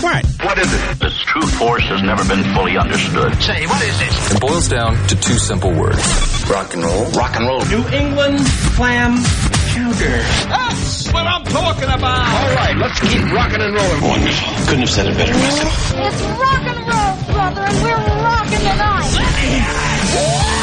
What? What is it? This true force has never been fully understood. Say, what is this? It boils down to two simple words. Rock and roll. Rock and roll. New England clam chowder. That's what I'm talking about. All right, let's keep rocking and rolling. Wonderful. Couldn't have said it better myself. It's rock and roll, brother, and we're rocking tonight.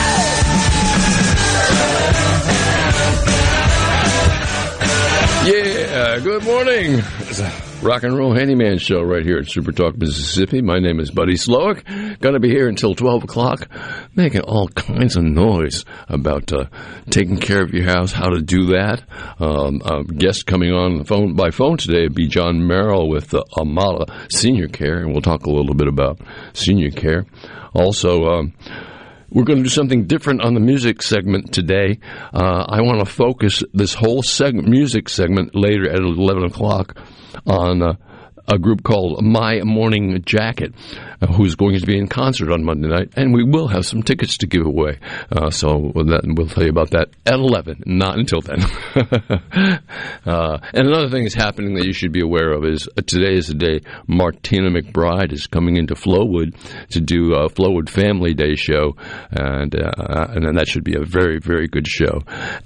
Yeah, good morning. It's a rock and roll handyman show right here at Super Talk Mississippi. My name is Buddy Slowick. Gonna be here until 12 o'clock, making all kinds of noise about uh, taking care of your house, how to do that. Um, a guest coming on the phone by phone today would be John Merrill with uh, Amada Senior Care, and we'll talk a little bit about senior care. Also, um, we're going to do something different on the music segment today. Uh, I want to focus this whole segment, music segment later at 11 o'clock on uh, a group called My Morning Jacket, uh, who's going to be in concert on Monday night, and we will have some tickets to give away. Uh, so we'll, that, we'll tell you about that at 11, not until then. uh, and another thing that's happening that you should be aware of is uh, today is the day Martina McBride is coming into Flowood to do a Flowood Family Day show, and uh, and that should be a very very good show.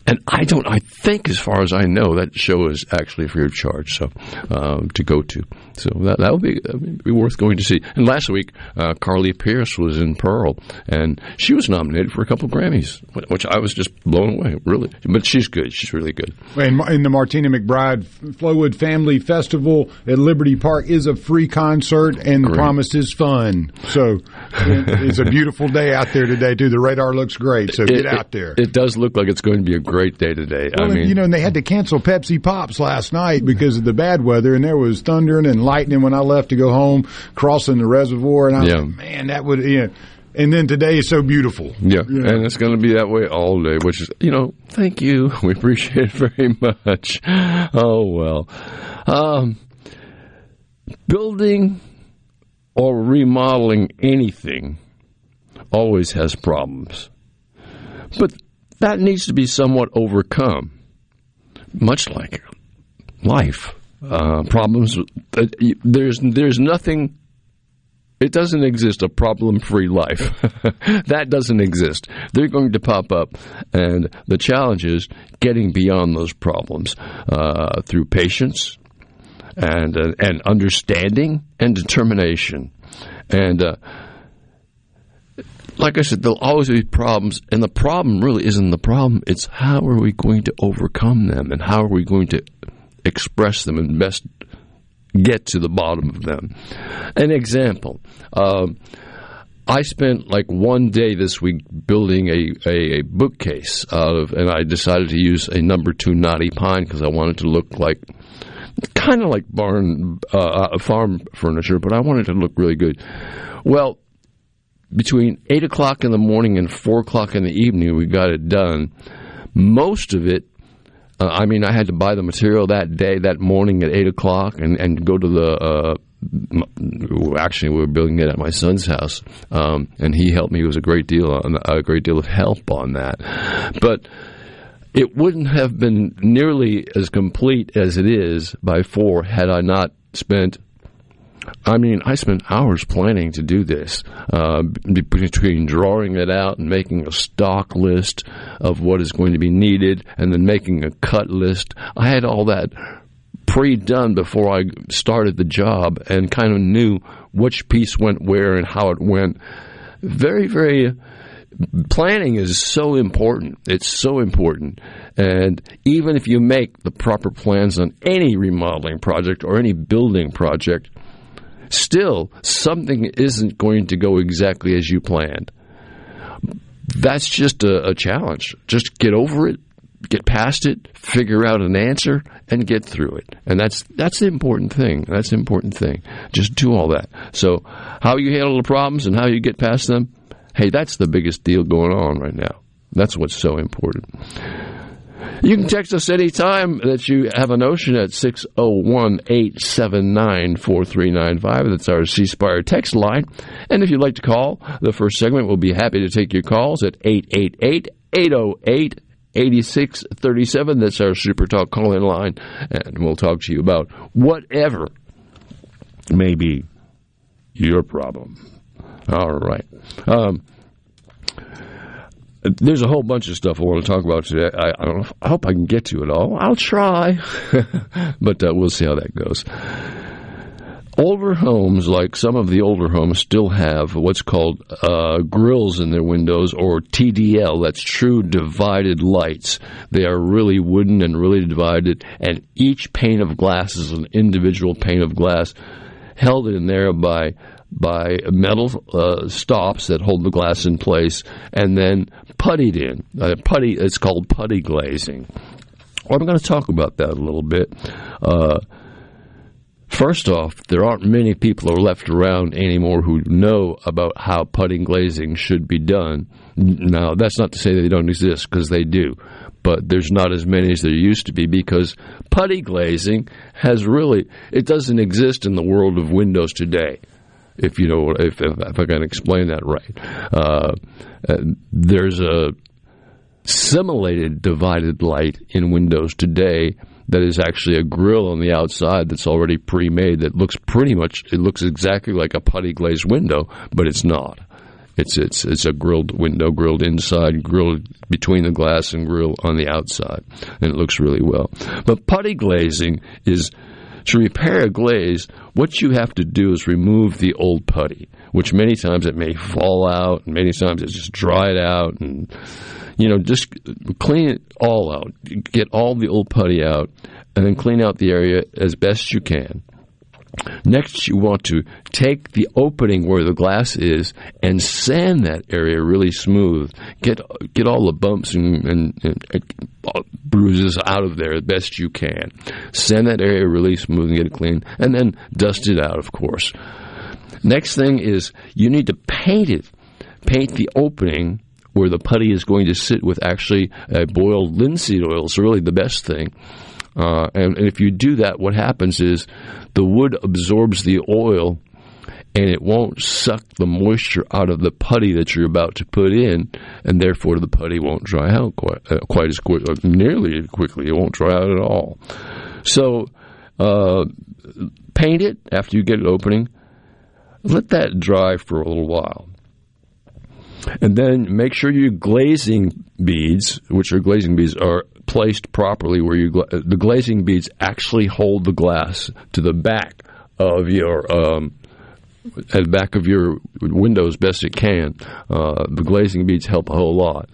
And I don't, I think as far as I know, that show is actually free of charge, so um, to go to. So that that would be, would be worth going to see. And last week, uh, Carly Pearce was in Pearl, and she was nominated for a couple Grammys, which I was just blown away, really. But she's good. She's really good. And in the Martina McBride Flowood Family Festival at Liberty Park is a free concert, and the promise is fun. So it's a beautiful day out there today too. The radar looks great, so get It- out there. It, it does look like it's going to be a great day today. Well, I mean, you know, and they had to cancel Pepsi Pops last night because of the bad weather, and there was thundering and lightning when I left to go home, crossing the reservoir, and I was Yeah. like, man, that would, yeah. And then today is so beautiful. Yeah, and it's going to be that way all day, which is, you know, thank you. We appreciate it very much. Oh, well. Um, building or remodeling anything always has problems. But that needs to be somewhat overcome, much like life. Uh, problems, uh, there's, there's nothing it doesn't exist a problem free life. that doesn't exist. They're going to pop up, and the challenge is getting beyond those problems uh, through patience and uh, and understanding and determination. And uh, like I said, there'll always be problems, and the problem really isn't the problem. It's how are we going to overcome them, and how are we going to express them and best get to the bottom of them. An example. Um, I spent like one day this week building a, a, a bookcase out of, and I decided to use a number two knotty pine because I wanted to look like kind of like barn uh, farm furniture, but I wanted to look really good. Well, between eight o'clock in the morning and four o'clock in the evening, we got it done. Most of it uh, I mean, I had to buy the material that day, that morning at eight o'clock, and, and go to the. Uh, actually, we were building it at my son's house, um, and he helped me. It was a great deal, on, a great deal of help on that. But it wouldn't have been nearly as complete as it is by four had I not spent I mean, I spent hours planning to do this, uh, between drawing it out and making a stock list of what is going to be needed, and then making a cut list. I had all that pre-done before I started the job, and kind of knew which piece went where and how it went. Very, very planning is so important. It's so important. And even if you make the proper plans on any remodeling project or any building project, still something isn't going to go exactly as you planned. That's just a, a challenge. Just get over it, get past it, figure out an answer, and get through it. And that's that's the important thing. That's the important thing. Just do all that. So, how you handle the problems and how you get past them, hey, that's the biggest deal going on right now. That's what's so important. You can text us anytime that you have a notion at 601 879 4395. That's our C Spire text line. And if you'd like to call the first segment, we'll be happy to take your calls at 888 808 8637. That's our Super Talk call in line. And we'll talk to you about whatever may be your problem. All right. Um, there's a whole bunch of stuff I want to talk about today. I, I, know, I hope I can get to it all. I'll try, but uh, we'll see how that goes. Older homes, like some of the older homes, still have what's called uh, grills in their windows, or TDL. That's true divided lights. They are really wooden and really divided, and each pane of glass is an individual pane of glass held in there by by metal uh, stops that hold the glass in place, and then puttied in. Uh, putty. It's called putty glazing. Well, I'm going to talk about that a little bit. Uh, First off, there aren't many people are left around anymore who know about how putting glazing should be done. Now, that's not to say they don't exist, because they do. But there's not as many as there used to be because putty glazing has really, it doesn't exist in the world of windows today if you know if, if, I can explain that right. Uh, there's a simulated divided light in Windows today that is actually a grill on the outside that's already pre-made that looks pretty much it looks exactly like a putty glazed window, but it's not. It's it's it's a grilled window, grilled inside, grilled between the glass and grill on the outside, and it looks really well. But putty glazing is to repair a glaze, what you have to do is remove the old putty, which many times it may fall out, and many times it's just dried out, and you know, just clean it all out. Get all the old putty out, and then clean out the area as best you can. Next, you want to take the opening where the glass is and sand that area really smooth. Get get all the bumps and, and, and, bruises out of there as best you can. Sand that area really smooth and get it clean, and then dust it out, of course. Next thing is you need to paint it. Paint the opening where the putty is going to sit with actually a boiled linseed oil. It's really the best thing. Uh, and, and if you do that, what happens is the wood absorbs the oil and it won't suck the moisture out of the putty that you're about to put in, and therefore the putty won't dry out quite, uh, quite as quick, uh, nearly as quickly. It won't dry out at all. So, uh, paint it after you get it opening. Let that dry for a little while. And then make sure your glazing beads, which are glazing beads, are placed properly where you the glazing beads actually hold the glass to the back of your um, at the back of your window as best it can. Uh, the glazing beads help a whole lot.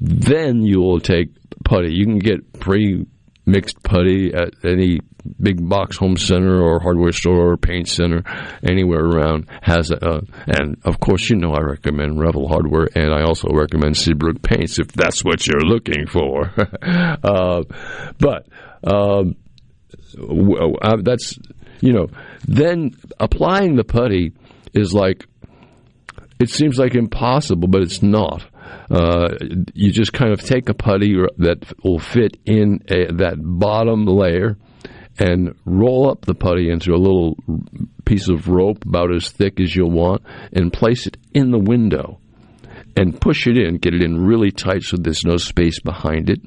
Then you will take putty. You can get pre mixed putty at any big box home center or hardware store or paint center anywhere around has a, and of course you know I recommend Revell Hardware and I also recommend Seabrook Paints if that's what you're looking for. uh, but um, uh, that's you know then applying the putty is like it seems like impossible, but it's not. Uh, you just kind of take a putty that will fit in a, that bottom layer and roll up the putty into a little piece of rope about as thick as you'll want and place it in the window and push it in, get it in really tight so there's no space behind it.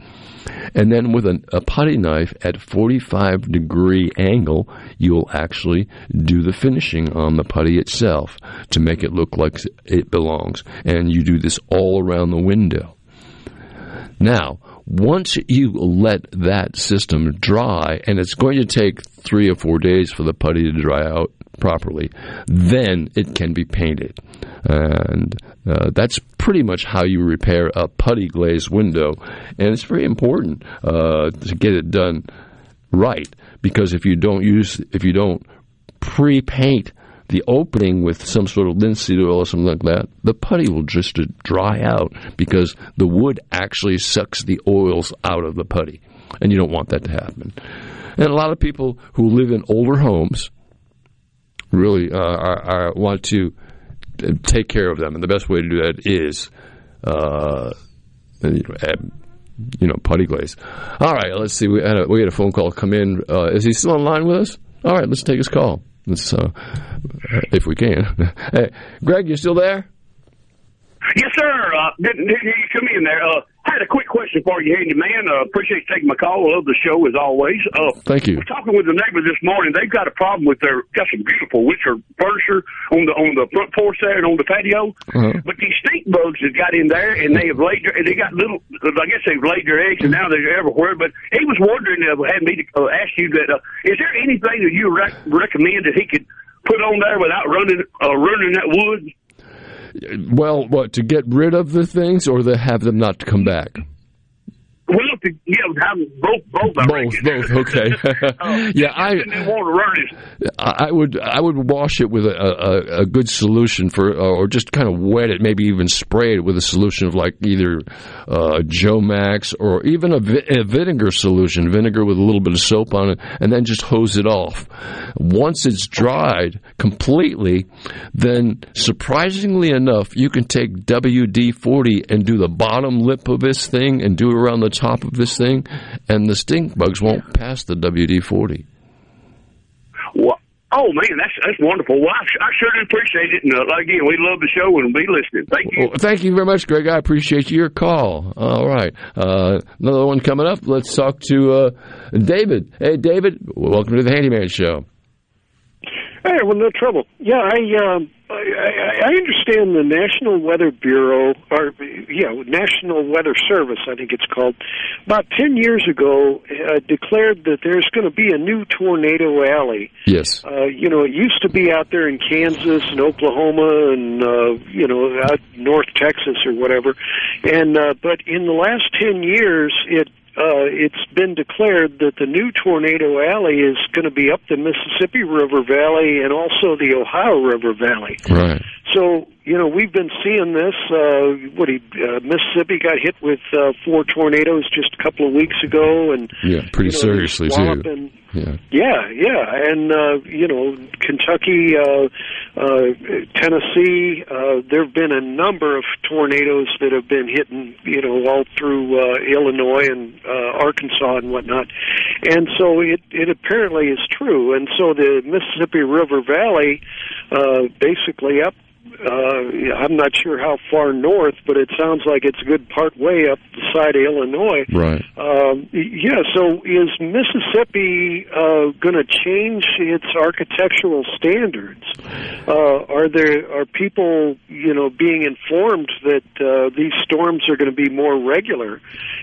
And then with a, a putty knife at 45 degree angle, you'll actually do the finishing on the putty itself to make it look like it belongs. And you do this all around the window. Now, once you let that system dry, and it's going to take three or four days for the putty to dry out properly, then it can be painted. And uh, that's pretty much how you repair a putty glazed window. And it's very important uh, to get it done right because if you don't use, if you don't pre paint the opening with some sort of linseed oil or something like that, the putty will just dry out because the wood actually sucks the oils out of the putty. And you don't want that to happen. And a lot of people who live in older homes really uh, are, are, want to take care of them. And the best way to do that is uh, you know, add, you know, putty glaze. All right, let's see. We had a, we had a phone call come in. Uh, is he still online with us? All right, let's take his call. Let's, uh, if we can. hey, Greg, you still there? Yes, sir. Uh, didn't, didn't you come in there. Uh, I had a quick question for you, handy man. Uh, appreciate you taking my call. Love the show as always. Uh, Thank you. Talking with the neighbor this morning. They've got a problem with their got some beautiful winter furniture on the on the front porch there and on the patio. Uh-huh. But these stink bugs have got in there and they have laid their, they got little. I guess they've laid their eggs and now they're everywhere. But he was wondering, uh, had me to uh, ask you that uh, is there anything that you rec- recommend that he could put on there without running uh, ruining that wood? Well, what to get rid of the things, or to have them not come back? To, yeah, have both, both. I Both, both. Okay. Uh, yeah, I. didn't want to run it. I would I would wash it with a, a, a good solution for, or just kind of wet it, maybe even spray it with a solution of like either uh, Jomax or even a, vi- a vinegar solution, vinegar with a little bit of soap on it, and then just hose it off. Once it's dried completely, then surprisingly enough, you can take WD forty and do the bottom lip of this thing and do it around the top of this thing, and the stink bugs won't pass the WD forty. Well, oh man, that's that's wonderful. Well, I, I sure do appreciate it. And uh, again, we love the show and be listening. Thank you. Well, thank you very much, Greg. I appreciate your call. All right. Uh, another one coming up. Let's talk to uh, David. Hey, David. Welcome to the Handyman Show. Hey, well, no trouble. Yeah, I um, I, I understand the National Weather Bureau, or you know, National Weather Service, I think it's called, about ten years ago uh, declared that there's going to be a new tornado alley. Yes. Uh, you know, it used to be out there in Kansas and Oklahoma and uh, you know out North Texas or whatever, and uh, but in the last ten years, it uh, it's been declared that the new tornado alley is going to be up the Mississippi River Valley and also the Ohio River Valley. Right. So you know we've been seeing this. Uh, what he, uh, Mississippi got hit with uh, four tornadoes just a couple of weeks ago, and Yeah, pretty you know, seriously too. and- Yeah. yeah, yeah, and uh, you know, Kentucky, uh, uh, Tennessee. Uh, there have been a number of tornadoes that have been hitting, you know, all through uh, Illinois and uh, Arkansas and whatnot. And so it it apparently is true. And so the Mississippi River Valley, uh, basically up uh, I'm not sure how far north, but it sounds like it's a good part way up the side of Illinois. Right. Um, yeah. So is Mississippi uh, going to change its architectural standards? Uh, are there are people you know being informed that uh, these storms are going to be more regular,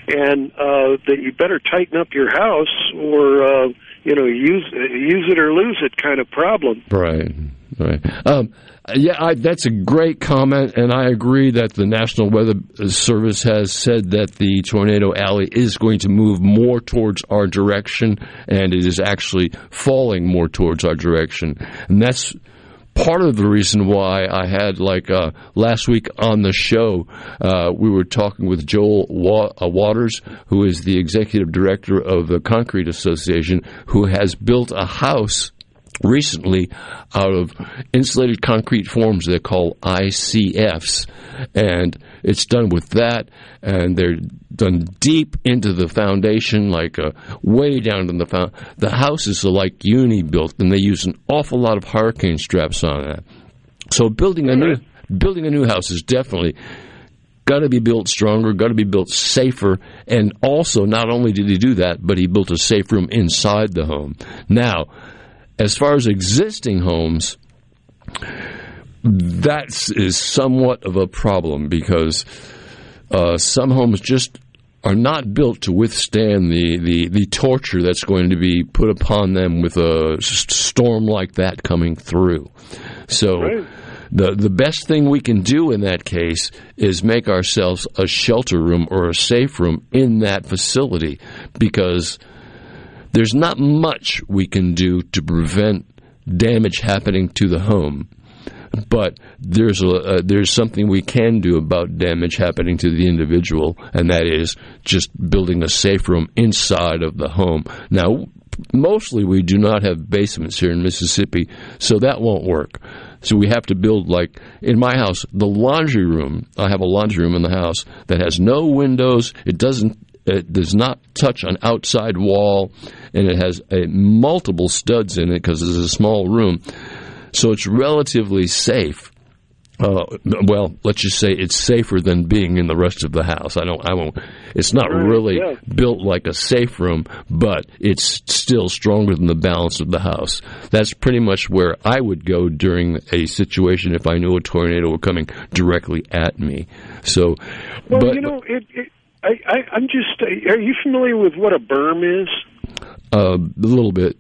and uh, that you better tighten up your house or uh, you know use use it or lose it kind of problem? Right. Right. Um, yeah, I, that's a great comment, and I agree that the National Weather Service has said that the tornado alley is going to move more towards our direction, and it is actually falling more towards our direction, and that's part of the reason why I had like uh, last week on the show, uh, we were talking with Joel uh, Waters, who is the executive director of the Concrete Association, who has built a house recently out of insulated concrete forms they call ICFs, and it's done with that, and they're done deep into the foundation, like uh, way down in the found. The houses are like uni built, and they use an awful lot of hurricane straps on that. So building a new building a new house is definitely got to be built stronger, got to be built safer, and also not only did he do that, but he built a safe room inside the home. Now, as far as existing homes, that is somewhat of a problem because uh, some homes just are not built to withstand the, the, the torture that's going to be put upon them with a storm like that coming through. So the the best thing we can do in that case is make ourselves a shelter room or a safe room in that facility because there's not much we can do to prevent damage happening to the home. But there's a, uh, there's something we can do about damage happening to the individual, and that is just building a safe room inside of the home. Now, mostly we do not have basements here in Mississippi, so that won't work. So we have to build like in my house, the laundry room. I have a laundry room in the house that has no windows. It doesn't. It does not touch an outside wall, and it has a multiple studs in it because it's a small room. So it's relatively safe. Uh, well, let's just say it's safer than being in the rest of the house. I don't. I won't. It's not Right, really yeah. built like a safe room, but it's still stronger than the balance of the house. That's pretty much where I would go during a situation if I knew a tornado were coming directly at me. So, Well, but you know, it, it, I, I, I'm just. Are you familiar with what a berm is? uh, a little bit.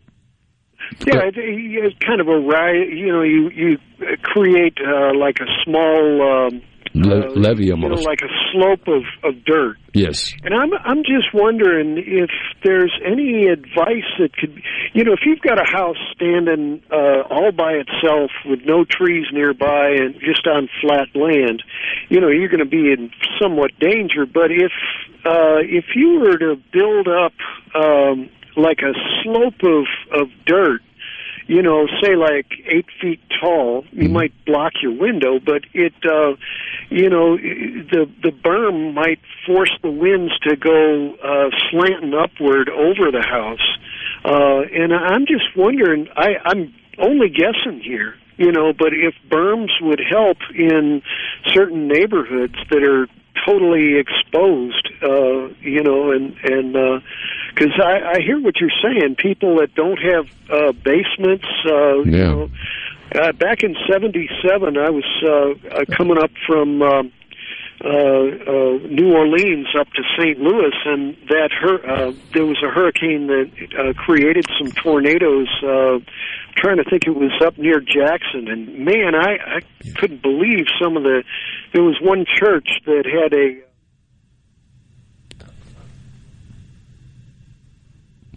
Yeah, it, it's kind of a. You know, you you create uh, like a small, um, Le- levee you know, almost. like a slope of of dirt. yes. And I'm I'm just wondering if there's any advice that could, you know, if you've got a house standing uh, all by itself with no trees nearby and just on flat land, you know, you're going to be in somewhat danger. But if uh, if you were to build up um, like a slope of of dirt you know, say like eight feet tall, you might block your window, but it, uh, you know, the the berm might force the winds to go uh, slanting upward over the house. Uh, and I'm just wondering, I, I'm only guessing here, you know, but if berms would help in certain neighborhoods that are totally exposed, uh, you know, and and because I, I hear what you're saying. People that don't have uh, basements, uh, you Yeah. know, uh, back in '77, I was uh, uh, coming up from. Um, uh, uh, New Orleans up to St. Louis, and that hur- uh, there was a hurricane that uh, created some tornadoes. Uh, trying to think, it was up near Jackson, and man, I, I couldn't believe some of the. There was one church that had a.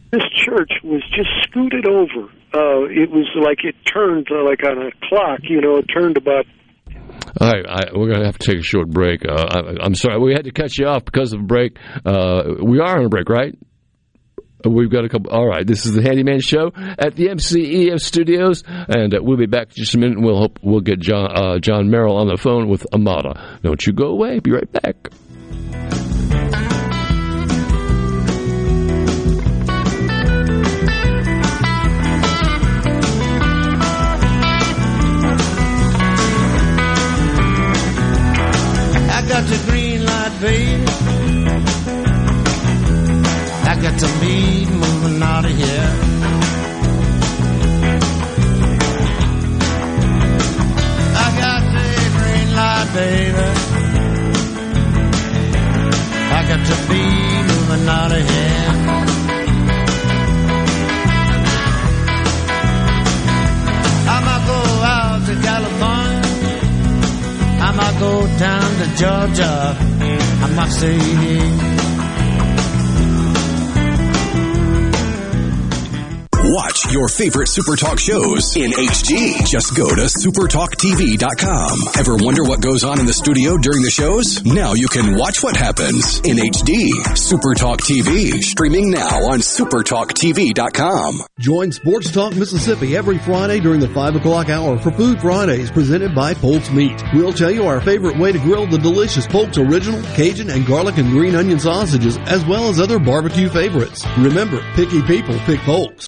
This church was just scooted over. Uh, it was like it turned uh, like on a clock. You know, it turned about All right, I, we're going to have to take a short break. Uh, I, I'm sorry, we had to cut you off because of a break. Uh, we are on a break, right? Uh, We've got a couple. All right, this is the Handyman Show at the MCEF Studios, and uh, we'll be back in just a minute. And we'll hope we'll get John uh, John Merrill on the phone with Amada. Don't you go away. Be right back. Got the green light, baby. I got to be moving out of here. I your favorite Super Talk shows in HD. Just go to supertalktv.com. Ever wonder what goes on in the studio during the shows? Now you can watch what happens in HD. Super Talk TV, streaming now on supertalktv.com. Join Sports Talk Mississippi every Friday during the 5 o'clock hour for Food Fridays presented by Polk's Meat. We'll tell you our favorite way to grill the delicious Polk's original Cajun and garlic and green onion sausages as well as other barbecue favorites. Remember, picky people pick Polk's.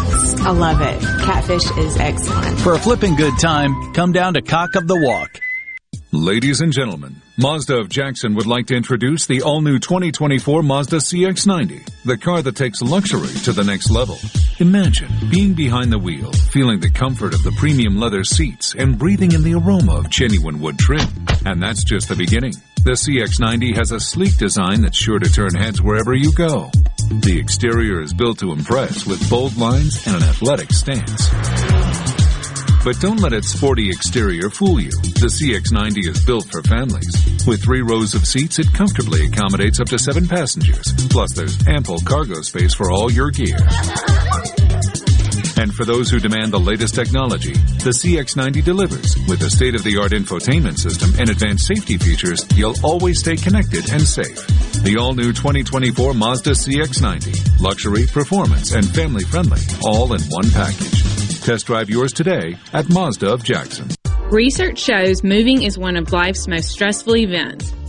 I love it. Catfish is excellent. For a flipping good time, come down to Cock of the Walk. Ladies and gentlemen, Mazda of Jackson would like to introduce the all-new 2024 Mazda CX-90, the car that takes luxury to the next level. Imagine being behind the wheel, feeling the comfort of the premium leather seats, and breathing in the aroma of genuine wood trim. And that's just the beginning. The CX-90 has a sleek design that's sure to turn heads wherever you go. The exterior is built to impress with bold lines and an athletic stance. But don't let its sporty exterior fool you. The CX90 is built for families. With three rows of seats, it comfortably accommodates up to seven passengers. Plus, there's ample cargo space for all your gear. And for those who demand the latest technology, the CX90 delivers. With a state-of-the-art infotainment system and advanced safety features, you'll always stay connected and safe. The all-new 2024 Mazda CX90. Luxury, performance, and family-friendly, all in one package. Test drive yours today at Mazda of Jackson. Research shows moving is one of life's most stressful events.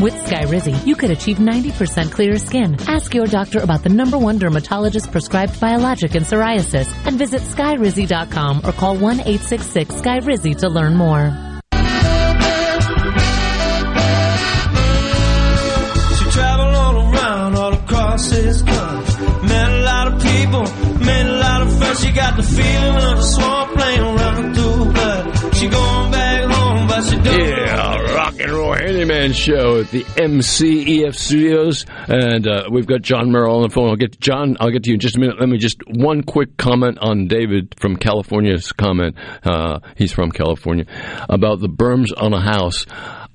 With Skyrizi, you could achieve 90% clearer skin. Ask your doctor about the number one dermatologist prescribed biologic in psoriasis and visit skyrizi.com or call 1-866-SKYRIZI to learn more. She traveled all around, all across this country. Met a lot of people, made a lot of friends. She got the feeling of show at the MCEF Studios, and uh, we've got John Merrill on the phone. I'll get John. I'll get to you in just a minute. Let me just one quick comment on David from California's comment. Uh, he's from California about the berms on a house.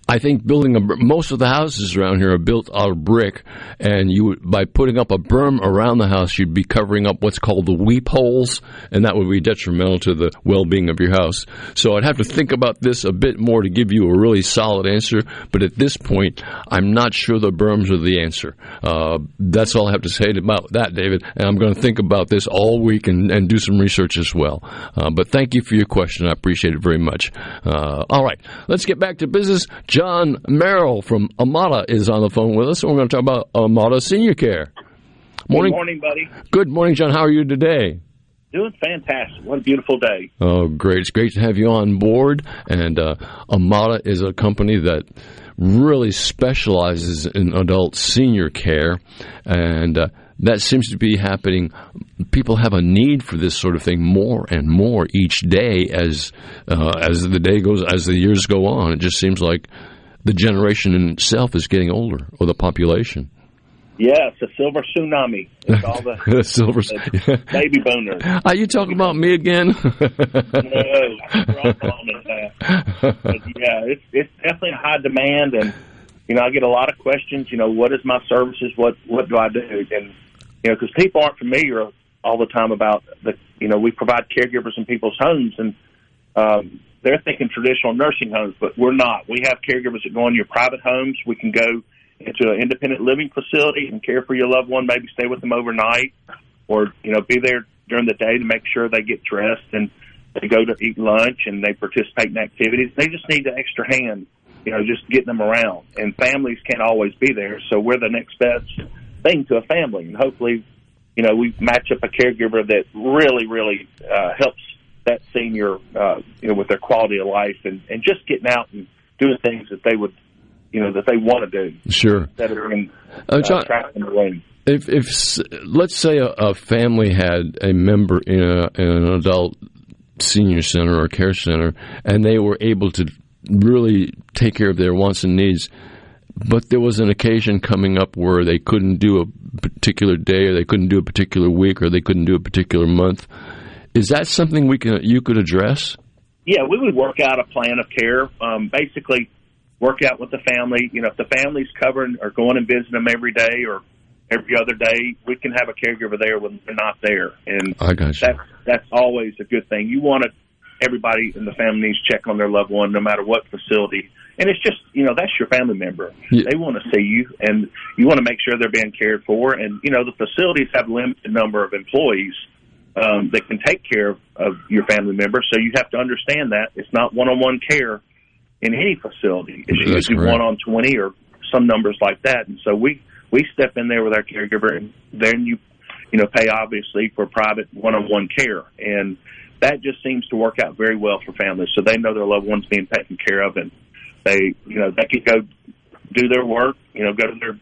I think building a most of the houses around here are built out of brick, and you by putting up a berm around the house, you'd be covering up what's called the weep holes, and that would be detrimental to the well-being of your house. So I'd have to think about this a bit more to give you a really solid answer. But at this point, I'm not sure the berms are the answer. Uh, that's all I have to say about that, David. And I'm going to think about this all week and, and do some research as well. Uh, but thank you for your question. I appreciate it very much. Uh, all right, let's get back to business. John Merrill from Amada is on the phone with us, and we're going to talk about Amada Senior Care. Morning. Good morning, buddy. Good morning, John. How are you today? Doing fantastic. What a beautiful day. Oh, great. It's great to have you on board. And uh, Amada is a company that really specializes in adult senior care. And uh, that seems to be happening. People have a need for this sort of thing more and more each day as uh, as the day goes, as the years go on. It just seems like the generation in itself is getting older, or the population. Yes, a silver tsunami. It's all the, the silver the baby boomers. Are you talking about me again? no, we're all that. But yeah, it's it's definitely a high demand, and you know I get a lot of questions. You know, what is my services? What what do I do? And you know, because people aren't familiar all the time about the you know we provide caregivers in people's homes, and um, they're thinking traditional nursing homes, but we're not. We have caregivers that go in your private homes. We can go into an independent living facility and care for your loved one, maybe stay with them overnight, or you know be there during the day to make sure they get dressed and they go to eat lunch and they participate in activities. They just need an extra hand, you know, just getting them around. And families can't always be there, so we're the next best thing to a family, and hopefully, you know, we match up a caregiver that really, really uh, helps that senior, uh, you know, with their quality of life and, and just getting out and doing things that they would, you know, that they want to do Sure. instead of being Uh, uh, John- trapped in the room. If, if let's say a, a family had a member in, a, in an adult senior center or care center, and they were able to really take care of their wants and needs, but there was an occasion coming up where they couldn't do a particular day, or they couldn't do a particular week, or they couldn't do a particular month. Is that something we can you could address? Yeah, we would work out a plan of care. Um, basically, work out with the family. You know, if the family's covering or going and visiting them every day or every other day, we can have a caregiver there when they're not there, and I got you. that's that's always a good thing. You want to everybody in the family needs to check on their loved one, no matter what facility. And it's just you know that's your family member. They want to see you, and you want to make sure they're being cared for. And you know the facilities have limited number of employees um, that can take care of, of your family member. So you have to understand that it's not one-on-one care in any facility. It's That's usually correct. one on twenty or some numbers like that. And so we we step in there with our caregiver, and then you you know pay obviously for private one-on-one care, and that just seems to work out very well for families. So they know their loved ones being taken care of, and they you know they can go do their work, you know, go to their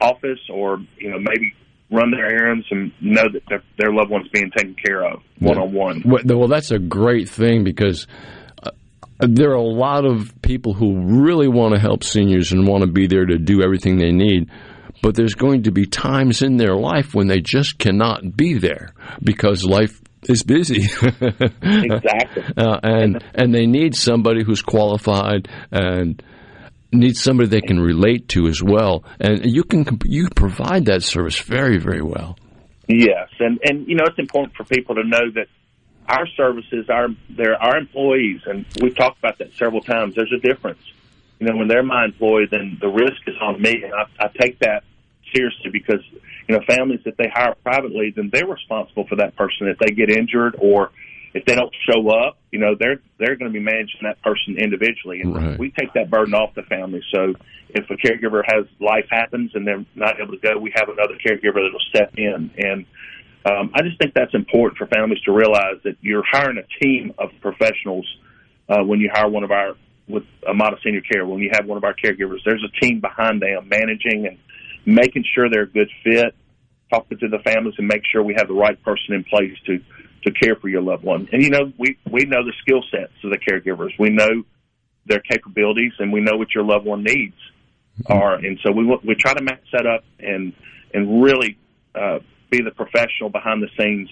office or you know maybe run their errands and know that their, their loved one's being taken care of one on one. Well, that's a great thing because uh, there are a lot of people who really want to help seniors and want to be there to do everything they need. But there's going to be times in their life when they just cannot be there because life is busy. Exactly. Uh, and and they need somebody who's qualified and needs somebody they can relate to as well. And you can you provide that service very very well. Yes, and and you know it's important for people to know that our services, are they're our employees, and we've talked about that several times. There's a difference. You know, when they're my employee, then the risk is on me, and I, I take that seriously because you know families that they hire privately, then they're responsible for that person if they get injured or if they don't show up. You know, they're they're going to be managing that person individually, and Right. we take that burden off the family. So if a caregiver has life happens and they're not able to go, we have another caregiver that'll step in and. Um, I just think that's important for families to realize that you're hiring a team of professionals uh, when you hire one of our with Amada senior care. When you have one of our caregivers, there's a team behind them managing and making sure they're a good fit, talking to the families and make sure we have the right person in place to to care for your loved one. And you know, we we know the skill sets of the caregivers. We know their capabilities, and we know what your loved one needs are. And so we we try to match that up and and really uh, be the professional behind the scenes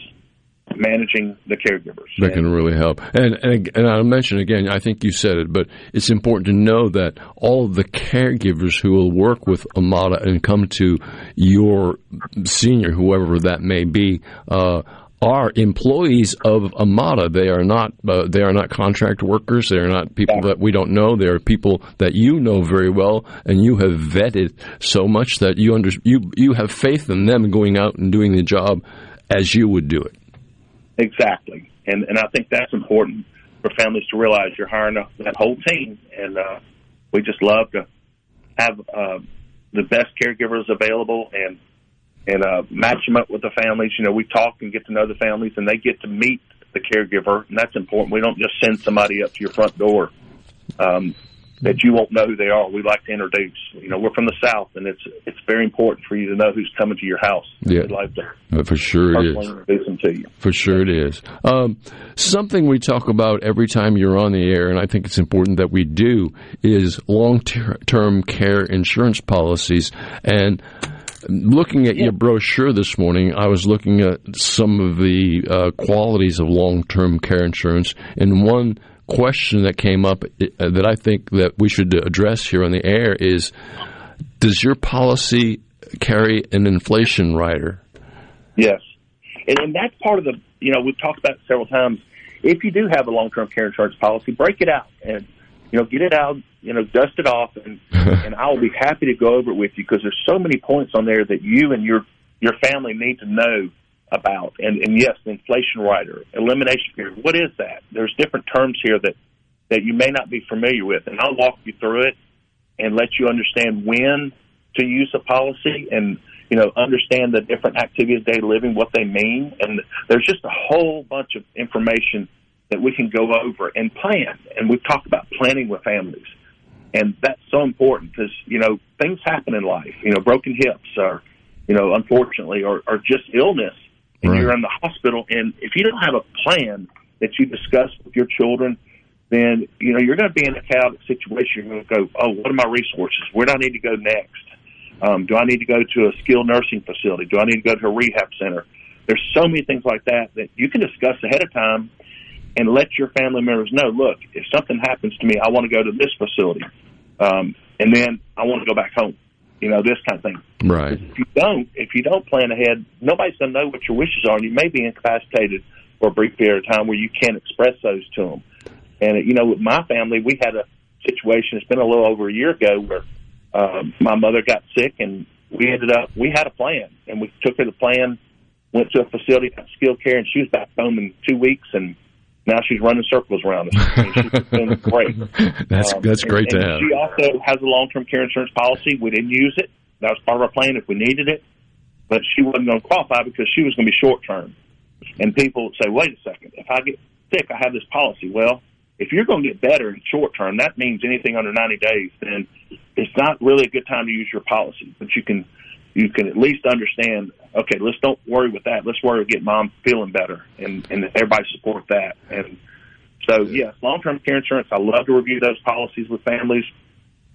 managing the caregivers. That can really help. And, and and I'll mention again, I think you said it, but it's important to know that all of the caregivers who will work with Amada and come to your senior, whoever that may be, uh, are employees of Amada. They are not uh, they are not contract workers. They are not people that we don't know. They are people that you know very well, and you have vetted so much that you under you you have faith in them going out and doing the job as you would do it. Exactly, and and I think that's important for families to realize you're hiring a, that whole team, and uh, we just love to have uh, the best caregivers available and and uh, match them up with the families. You know, we talk and get to know the families, and they get to meet the caregiver, and that's important. We don't just send somebody up to your front door um, that you won't know who they are. We like to introduce. You know, we're from the South, and it's it's very important for you to know who's coming to your house. Yeah. We'd like to Uh, For sure it is. introduce them to you. For sure it is. Um, something we talk about every time you're on the air, and I think it's important that we do, is long term care insurance policies. And looking at your brochure this morning, I was looking at some of the uh, qualities of long term care insurance, and one question that came up uh, that I think that we should address here on the air is does your policy carry an inflation rider? Yes, and, and that's part of the. You know, we've talked about it several times. If you do have a long-term care insurance policy, break it out and you know get it out. You know, dust it off, and and I will be happy to go over it with you because there's so many points on there that you and your your family need to know about. And and yes, the inflation rider, elimination period. What is that? There's different terms here that that you may not be familiar with, and I'll walk you through it and let you understand when to use a policy and you know understand the different activities of daily living, what they mean, and there's just a whole bunch of information that we can go over and plan. And we've talked about planning with families. and that's so important because you know things happen in life. You know, broken hips or you know, unfortunately, or, or just illness, and Right. you're in the hospital. And if you don't have a plan that you discuss with your children, then you know you're going to be in a chaotic situation. You're going to go, oh, what are my resources? Where do I need to go next? Um, do I need to go to a skilled nursing facility? Do I need to go to a rehab center? There's so many things like that that you can discuss ahead of time and let your family members know. Look, if something happens to me, I want to go to this facility, um, and then I want to go back home. You know, this kind of thing. Right. If you don't, if you don't plan ahead, nobody's going to know what your wishes are, and you may be incapacitated for a brief period of time where you can't express those to them. And you know, with my family, we had a situation. It's been a little over a year ago where um, my mother got sick, and we ended up we had a plan, and we took her the plan, went to a facility, got skilled care, and she was back home in two weeks, and now she's running circles around us. She's been great. That's Um, that's great and, to and have. She also has a long term care insurance policy. We didn't use it. That was part of our plan if we needed it, but she wasn't going to qualify because she was going to be short term. And people would say, "Wait a second, if I get sick, I have this policy." Well, if you're going to get better in short term, that means anything under 90 days. Then it's not really a good time to use your policy. But you can you can at least understand. Okay, let's don't worry with that. Let's worry with getting mom feeling better, and and everybody support that. And so, yes, long term care insurance. I love to review those policies with families,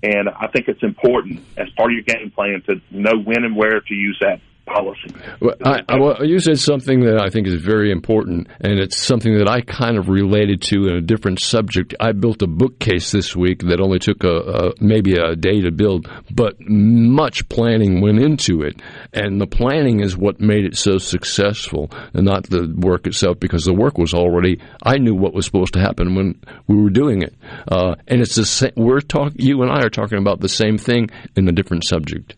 and I think it's important as part of your game plan to know when and where to use that policy. Well, I, I, well, you said something that I think is very important, and it's something that I kind of related to in a different subject. I built a bookcase this week that only took a, a maybe a day to build, but much planning went into it, and the planning is what made it so successful, and not the work itself, because the work was already. I knew what was supposed to happen when we were doing it, uh, and it's the same. We're talking. You and I are talking about the same thing in a different subject.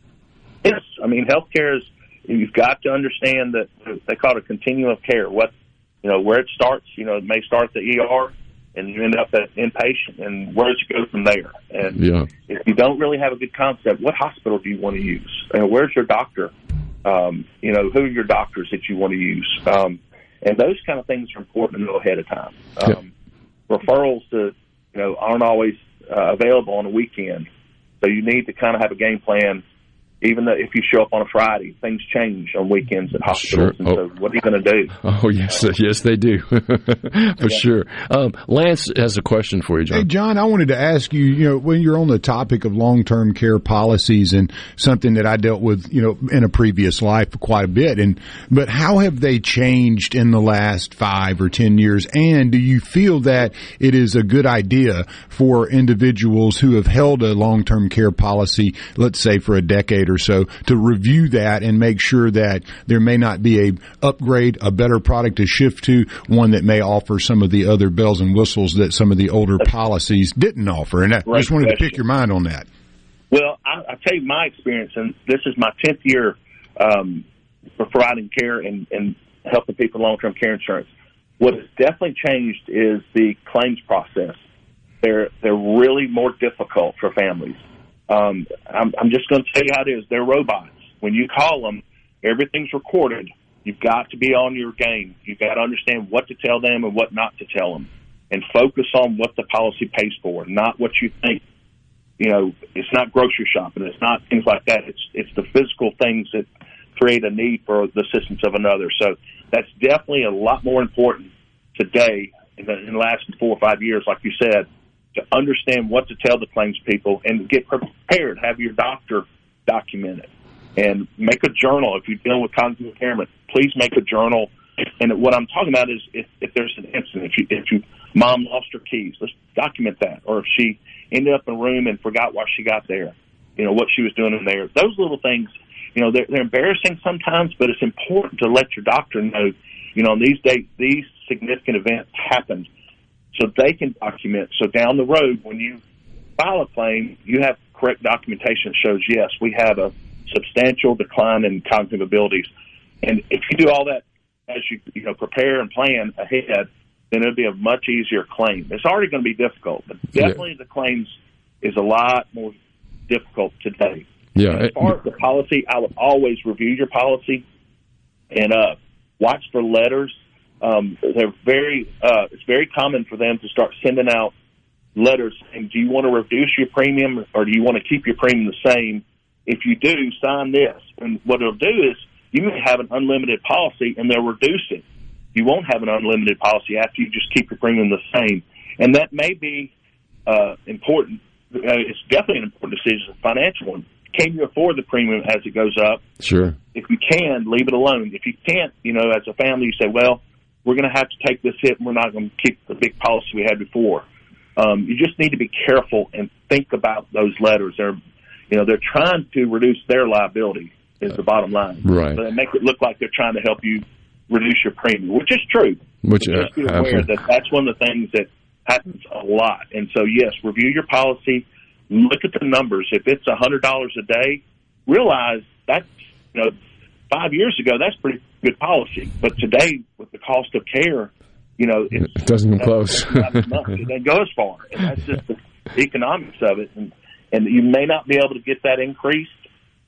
Yes, I mean healthcare is. You've got to understand that they call it a continuum of care. What you know, where it starts. You know, it may start at the ER, and you end up at inpatient, and where does it go from there? And Yeah. if you don't really have a good concept, what hospital do you want to use? And where's your doctor? Um, you know, who are your doctors that you want to use? Um, and those kind of things are important to know ahead of time. Um, Referrals to, you know, aren't always uh, available on a weekend, so you need to kind of have a game plan. Even though if you show up on a Friday, things change on weekends at hospitals. Sure. And Oh. so, what are you going to do? Oh yes, yes they do, for sure. Um, Lance has a question for you, John. Hey, John. John, I wanted to ask you, you know, when you're on the topic of long-term care policies and something that I dealt with, you know, in a previous life quite a bit, and, but how have they changed in the last five or ten years? And do you feel that it is a good idea for individuals who have held a long-term care policy, let's say for a decade or so, to review that and make sure that there may not be a upgrade, a better product to shift to, one that may offer some of the other bells and whistles that some of the older policies didn't offer. And I Great just wanted to pick your mind on that. Well, I, I tell you my experience, and this is my tenth year um, for providing care and, and helping people long-term care insurance. What has definitely changed is the claims process. They're they're really more difficult for families. Um, I'm, I'm just going to tell you how it is. They're robots. When you call them, everything's recorded. You've got to be on your game. You've got to understand what to tell them and what not to tell them, and focus on what the policy pays for, not what you think you know, it's not grocery shopping. It's not things like that. It's it's the physical things that create a need for the assistance of another. So that's definitely a lot more important today in the, in the last four or five years, like you said, to understand what to tell the claims people and get prepared. Have your doctor document it and make a journal. If you're dealing with cognitive impairment, please make a journal. And what I'm talking about is if, if there's an incident, if you, if you mom lost her keys, let's document that. Or if she ended up in a room and forgot why she got there, you know, what she was doing in there. Those little things, you know, they're, they're embarrassing sometimes, but it's important to let your doctor know, you know, these days, these significant events happened so they can document. So down the road, when you file a claim, you have correct documentation that shows, yes, we have a substantial decline in cognitive abilities. And if you do all that as you, you know, prepare and plan ahead, then it'll be a much easier claim. It's already going to be difficult, but Yeah. definitely the claims is a lot more difficult today. Yeah, As far as the policy, I would always review your policy and uh, watch for letters. Um, they're very. Uh, it's very common for them to start sending out letters saying, "Do you want to reduce your premium or do you want to keep your premium the same?" If you do, sign this. And what it'll do is you may have an unlimited policy and they'll reduce it. You won't have an unlimited policy after you just keep your premium the same. And that may be uh, important. Uh, it's definitely an important decision, a financial one. Can you afford the premium as it goes up? Sure. If you can, leave it alone. If you can't, you know, as a family, you say, well, we're going to have to take this hit and we're not going to keep the big policy we had before. Um, you just need to be careful and think about those letters. They're, you know, they're trying to reduce their liability is the bottom line. Right. So they make it look like they're trying to help you reduce your premium, which is true. Which uh, just be aware absolutely. that that's one of the things that happens a lot. And so, yes, review your policy, look at the numbers. If it's a hundred dollars a day, realize that's you know five years ago that's pretty good policy, but today with the cost of care, you know It doesn't come close. not enough. It doesn't go as far, and that's just the economics of it. And and you may not be able to get that increased,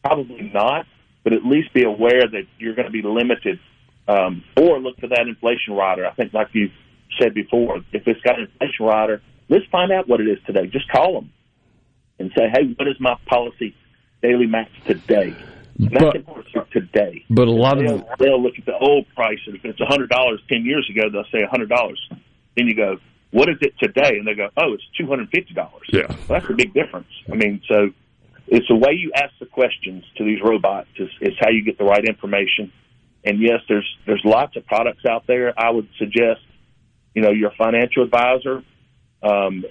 probably not, but at least be aware that you're going to be limited. Um, or look for that inflation rider. I think, like you said before, if it's got an inflation rider, let's find out what it is today. Just call them and say, "Hey, what is my policy daily max today?" And that's But- important today. But a lot of They'll, they'll look at the old price, and if it's a hundred dollars ten years ago, they'll say a hundred dollars. Then you go, "What is it today?" And they go, "Oh, it's two hundred fifty dollars." Yeah. Well, that's a big difference. I mean, so it's the way you ask the questions to these robots is, is how you get the right information. And yes, there's there's lots of products out there. I would suggest, you know, your financial advisor um,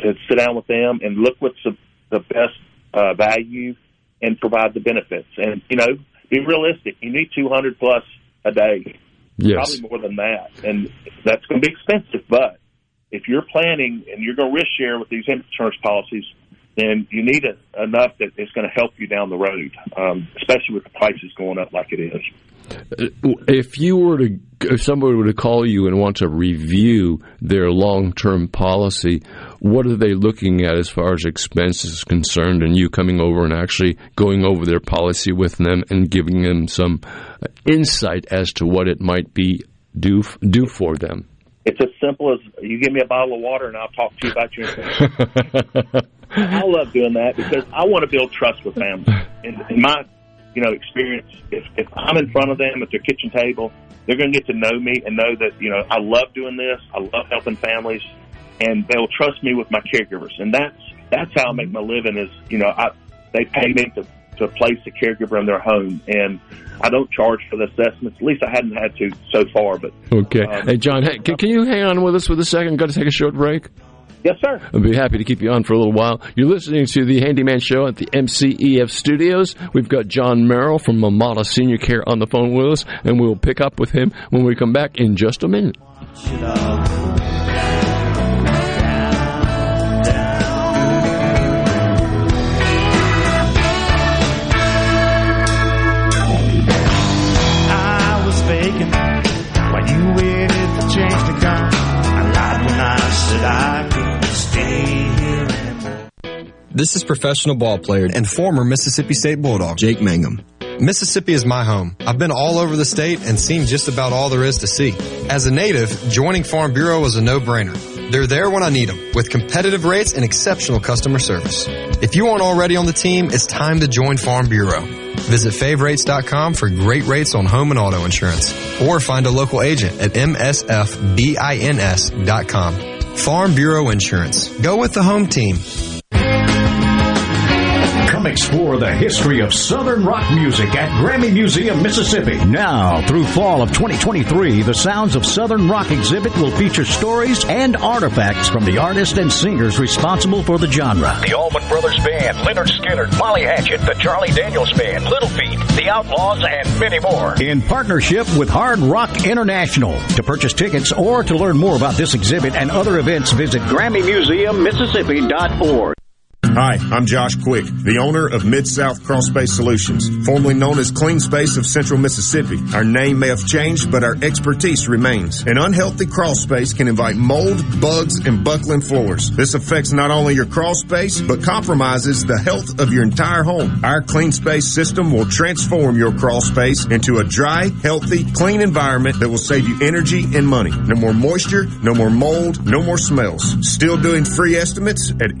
to sit down with them and look what's the, the best uh, value and provide the benefits. And you know, be realistic. You need 200 plus a day, Yes. probably more than that, and that's going to be expensive. But if you're planning and you're going to risk share with these insurance policies, then you need it enough that it's going to help you down the road, um, especially with the prices going up like it is. Uh, if you were to if somebody were to call you and want to review their long-term policy what are they looking at as far as expenses is concerned and you coming over and actually going over their policy with them and giving them some insight as to what it might be do do for them It's as simple as you give me a bottle of water and I'll talk to you about your insurance. I love doing that because I want to build trust with families. In, in my, you know, experience, if, if I'm in front of them at their kitchen table, they're going to get to know me and know that you know I love doing this. I love helping families, and they'll trust me with my caregivers. And that's that's how I make my living. Is you know I they pay me to to place a caregiver in their home, and I don't charge for the assessments. At least I hadn't had to so far, but okay Um, hey john hey, can, can you hang on with us for a second got to take a short break yes sir I'll be happy to keep you on for a little while. You're listening to the Handyman Show at the MCEF Studios. We've got John Merrill from Amada Senior Care on the phone with us, and we'll pick up with him when we come back in just a minute. This is professional ball player and former Mississippi State Bulldog Jake Mangum. Mississippi is my home. I've been all over the state and seen just about all there is to see. As a native, joining Farm Bureau was a no-brainer. They're there when I need them, with competitive rates and exceptional customer service. If you aren't already on the team, it's time to join Farm Bureau. Visit favrates.com for great rates on home and auto insurance, or find a local agent at msfbins.com. Farm Bureau Insurance. Go with the home team. Explore the history of Southern rock music at Grammy Museum, Mississippi. Now, through fall of 2023, the Sounds of Southern Rock exhibit will feature stories and artifacts from the artists and singers responsible for the genre. The Allman Brothers Band, Lynyrd Skynyrd, Molly Hatchet, the Charlie Daniels Band, Little Feat, The Outlaws, and many more. In partnership with Hard Rock International. To purchase tickets or to learn more about this exhibit and other events, visit GrammyMuseumMississippi.org. Hi, I'm Josh Quick, the owner of Mid-South Crawl Space Solutions, formerly known as Clean Space of Central Mississippi. Our name may have changed, but our expertise remains. An unhealthy crawl space can invite mold, bugs, and buckling floors. This affects not only your crawl space, but compromises the health of your entire home. Our Clean Space system will transform your crawl space into a dry, healthy, clean environment that will save you energy and money. No more moisture, no more mold, no more smells. Still doing free estimates at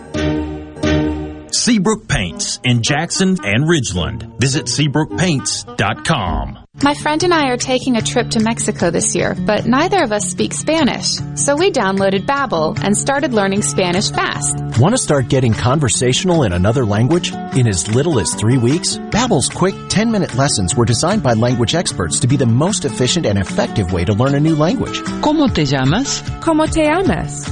Seabrook Paints in Jackson and Ridgeland. Visit SeabrookPaints.com. My friend and I are taking a trip to Mexico this year, but neither of us speak Spanish. So we downloaded Babbel and started learning Spanish fast. Want to start getting conversational in another language? In as little as three weeks? Babbel's quick 10-minute lessons were designed by language experts to be the most efficient and effective way to learn a new language. ¿Cómo te llamas? ¿Cómo te llamas?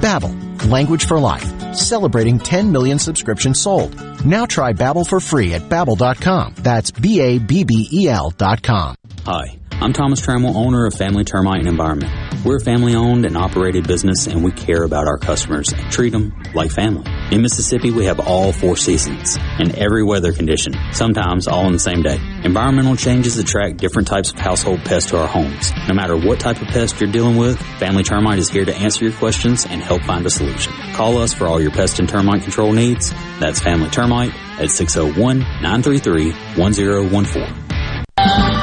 Babbel, language for life. Celebrating 10 million subscriptions sold. Now try Babbel for free at babbel.com. That's B-A-B-B-E-L dot com. Hi, I'm Thomas Trammell, owner of Family Termite and Environment. We're a family owned and operated business and we care about our customers and treat them like family. In Mississippi, we have all four seasons and every weather condition, sometimes all in the same day. Environmental changes attract different types of household pests to our homes. No matter what type of pest you're dealing with, Family Termite is here to answer your questions and help find a solution. Call us for all your pest and termite control needs. That's Family Termite at 601 933 1014.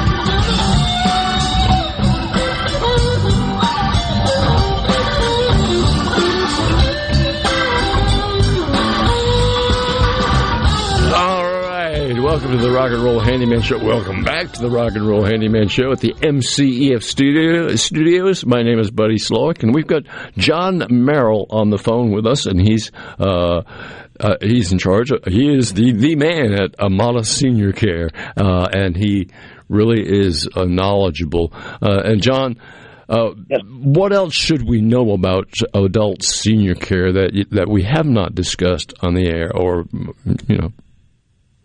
Welcome to the Rock and Roll Handyman Show. Welcome back to the Rock and Roll Handyman Show at the MCEF studio, studios. My name is Buddy Slowick, and we've got John Merrill on the phone with us, and he's uh, uh, he's in charge. He is the the man at Amada Senior Care, uh, and he really is uh, knowledgeable. Uh, and John. Uh, yes. What else should we know about adult senior care that that we have not discussed on the air, or you know?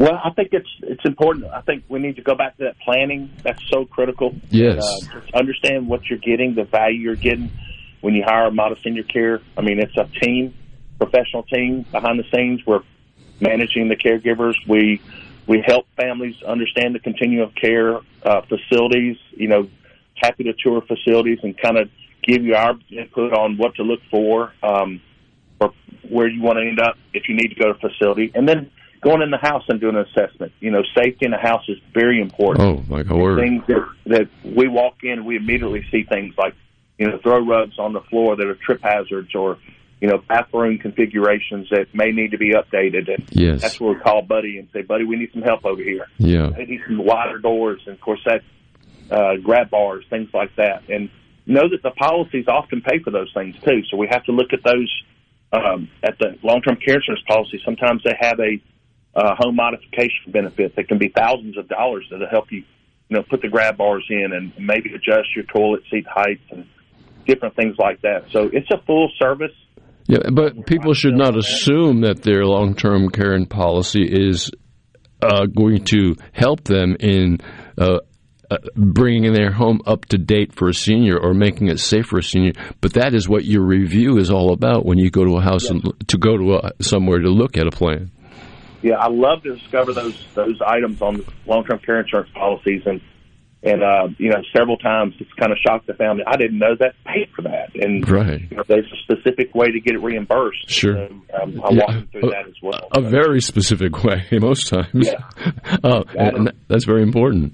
Well, I think it's it's important. I think we need to go back to that planning. That's so critical. Yes. Uh, just understand what you're getting, the value you're getting when you hire Amada senior care. I mean, it's a team, professional team behind the scenes. We're managing the caregivers. We we help families understand the continuum of care uh, facilities. You know, happy to tour facilities and kind of give you our input on what to look for, um, or where you want to end up if you need to go to a facility, and then going in the house and doing an assessment. You know, safety in the house is very important. Oh my God! Things that that we walk in, we immediately see things like you know throw rugs on the floor that are trip hazards, or you know bathroom configurations that may need to be updated. And yes. that's where we call Buddy and say, Buddy, we need some help over here. Yeah, they need some wider doors and of course that uh, grab bars, things like that, and know that the policies often pay for those things too. So we have to look at those. Um, at the long-term care insurance policy, sometimes they have a uh, home modification benefit that can be thousands of dollars that'll help you, you know, put the grab bars in and maybe adjust your toilet seat heights and different things like that. So it's a full service. Yeah, but people should not assume that their long-term care and policy is uh, going to help them in uh, uh, bringing their home up to date for a senior or making it safe for a senior. But that is what your review is all about when you go to a house and to go to a, somewhere to look at a plan. Yeah, I love to discover those those items on long term care insurance policies and and uh, you know several times it's kind of shocked the family. I didn't know that paid for that, and right. you know, there's a specific way to get it reimbursed. Sure, and, um, I Yeah. walk them through that as well. A very specific way, most times. Yeah. uh, that's very important.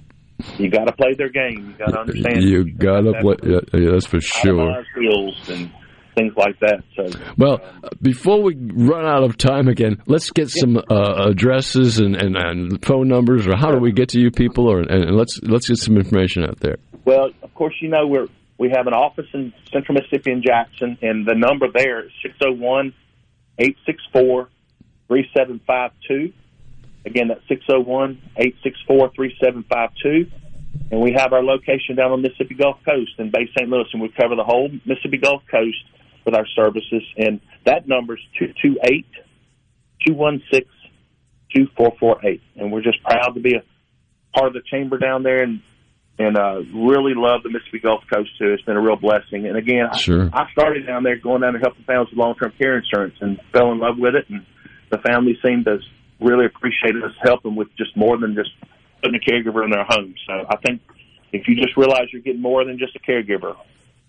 You got to play their game. You got to understand. You gotta play. Yeah, yeah, that's for sure. And things like that. So Well, before we run out of time again, let's get some uh, addresses and, and, and phone numbers, or how do we get to you people, or and, let's let's get some information out there. Well, of course, you know we're we have an office in Central Mississippi in Jackson, and the number there is six zero one eight six four three seven five two. Again, that's six zero one eight six four three seven five two. And we have our location down on the Mississippi Gulf Coast in Bay St. Louis, and we cover the whole Mississippi Gulf Coast with our services. And that number is two two eight two one six two four four eight. And we're just proud to be a part of the chamber down there, and and uh, really love the Mississippi Gulf Coast too. It's been a real blessing. And again, I- I, started down there going down to help the families with long term care insurance, and fell in love with it. And the family seemed to really appreciate us helping with just more than just putting a caregiver in their home. So I think if you just realize you're getting more than just a caregiver,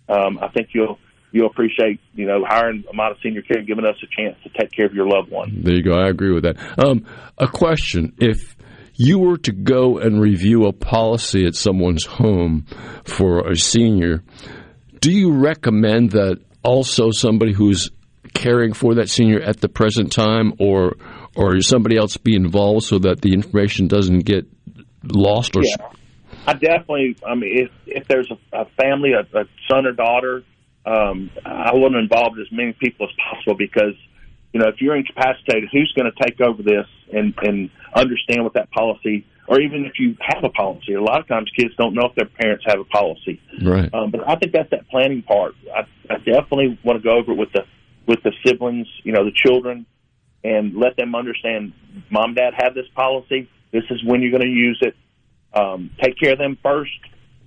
um, I think you'll you'll appreciate you know hiring Amada Senior Care, giving us a chance to take care of your loved one. There you go. I agree with that. Um, a question: If you were to go and review a policy at someone's home for a senior, do you recommend that also somebody who's caring for that senior at the present time, or or somebody else be involved so that the information doesn't get lost or Yeah. I definitely. I mean, if if there's a, a family, a, a son or daughter, um, I want to involve as many people as possible because you know if you're incapacitated, who's going to take over this and and understand what that policy, or even if you have a policy. A lot of times, kids don't know if their parents have a policy. right? Um, but I think that's that planning part. I, I definitely want to go over it with the with the siblings, you know, the children, and let them understand. Mom, dad have this policy. This is when you're going to use it. Um, take care of them first,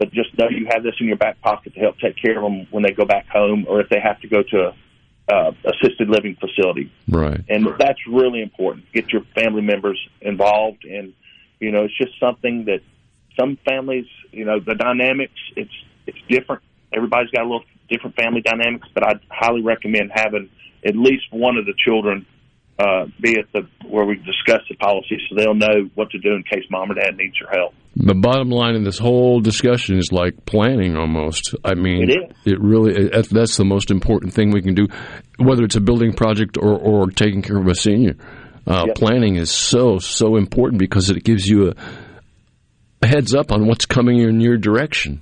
but just know you have this in your back pocket to help take care of them when they go back home or if they have to go to a uh, assisted living facility. Right. And that's really important. Get your family members involved, and you know, it's just something that some families, you know, the dynamics it's it's different. Everybody's got a little different family dynamics, but I'd highly recommend having at least one of the children uh, be at the where we discuss the policy, so they'll know what to do in case mom or dad needs your help. The bottom line in this whole discussion is like planning almost. I mean, It is. it really it, that's the most important thing we can do, whether it's a building project or, or taking care of a senior. Uh, Yep. Planning is so so important because it gives you a, a heads up on what's coming in your direction.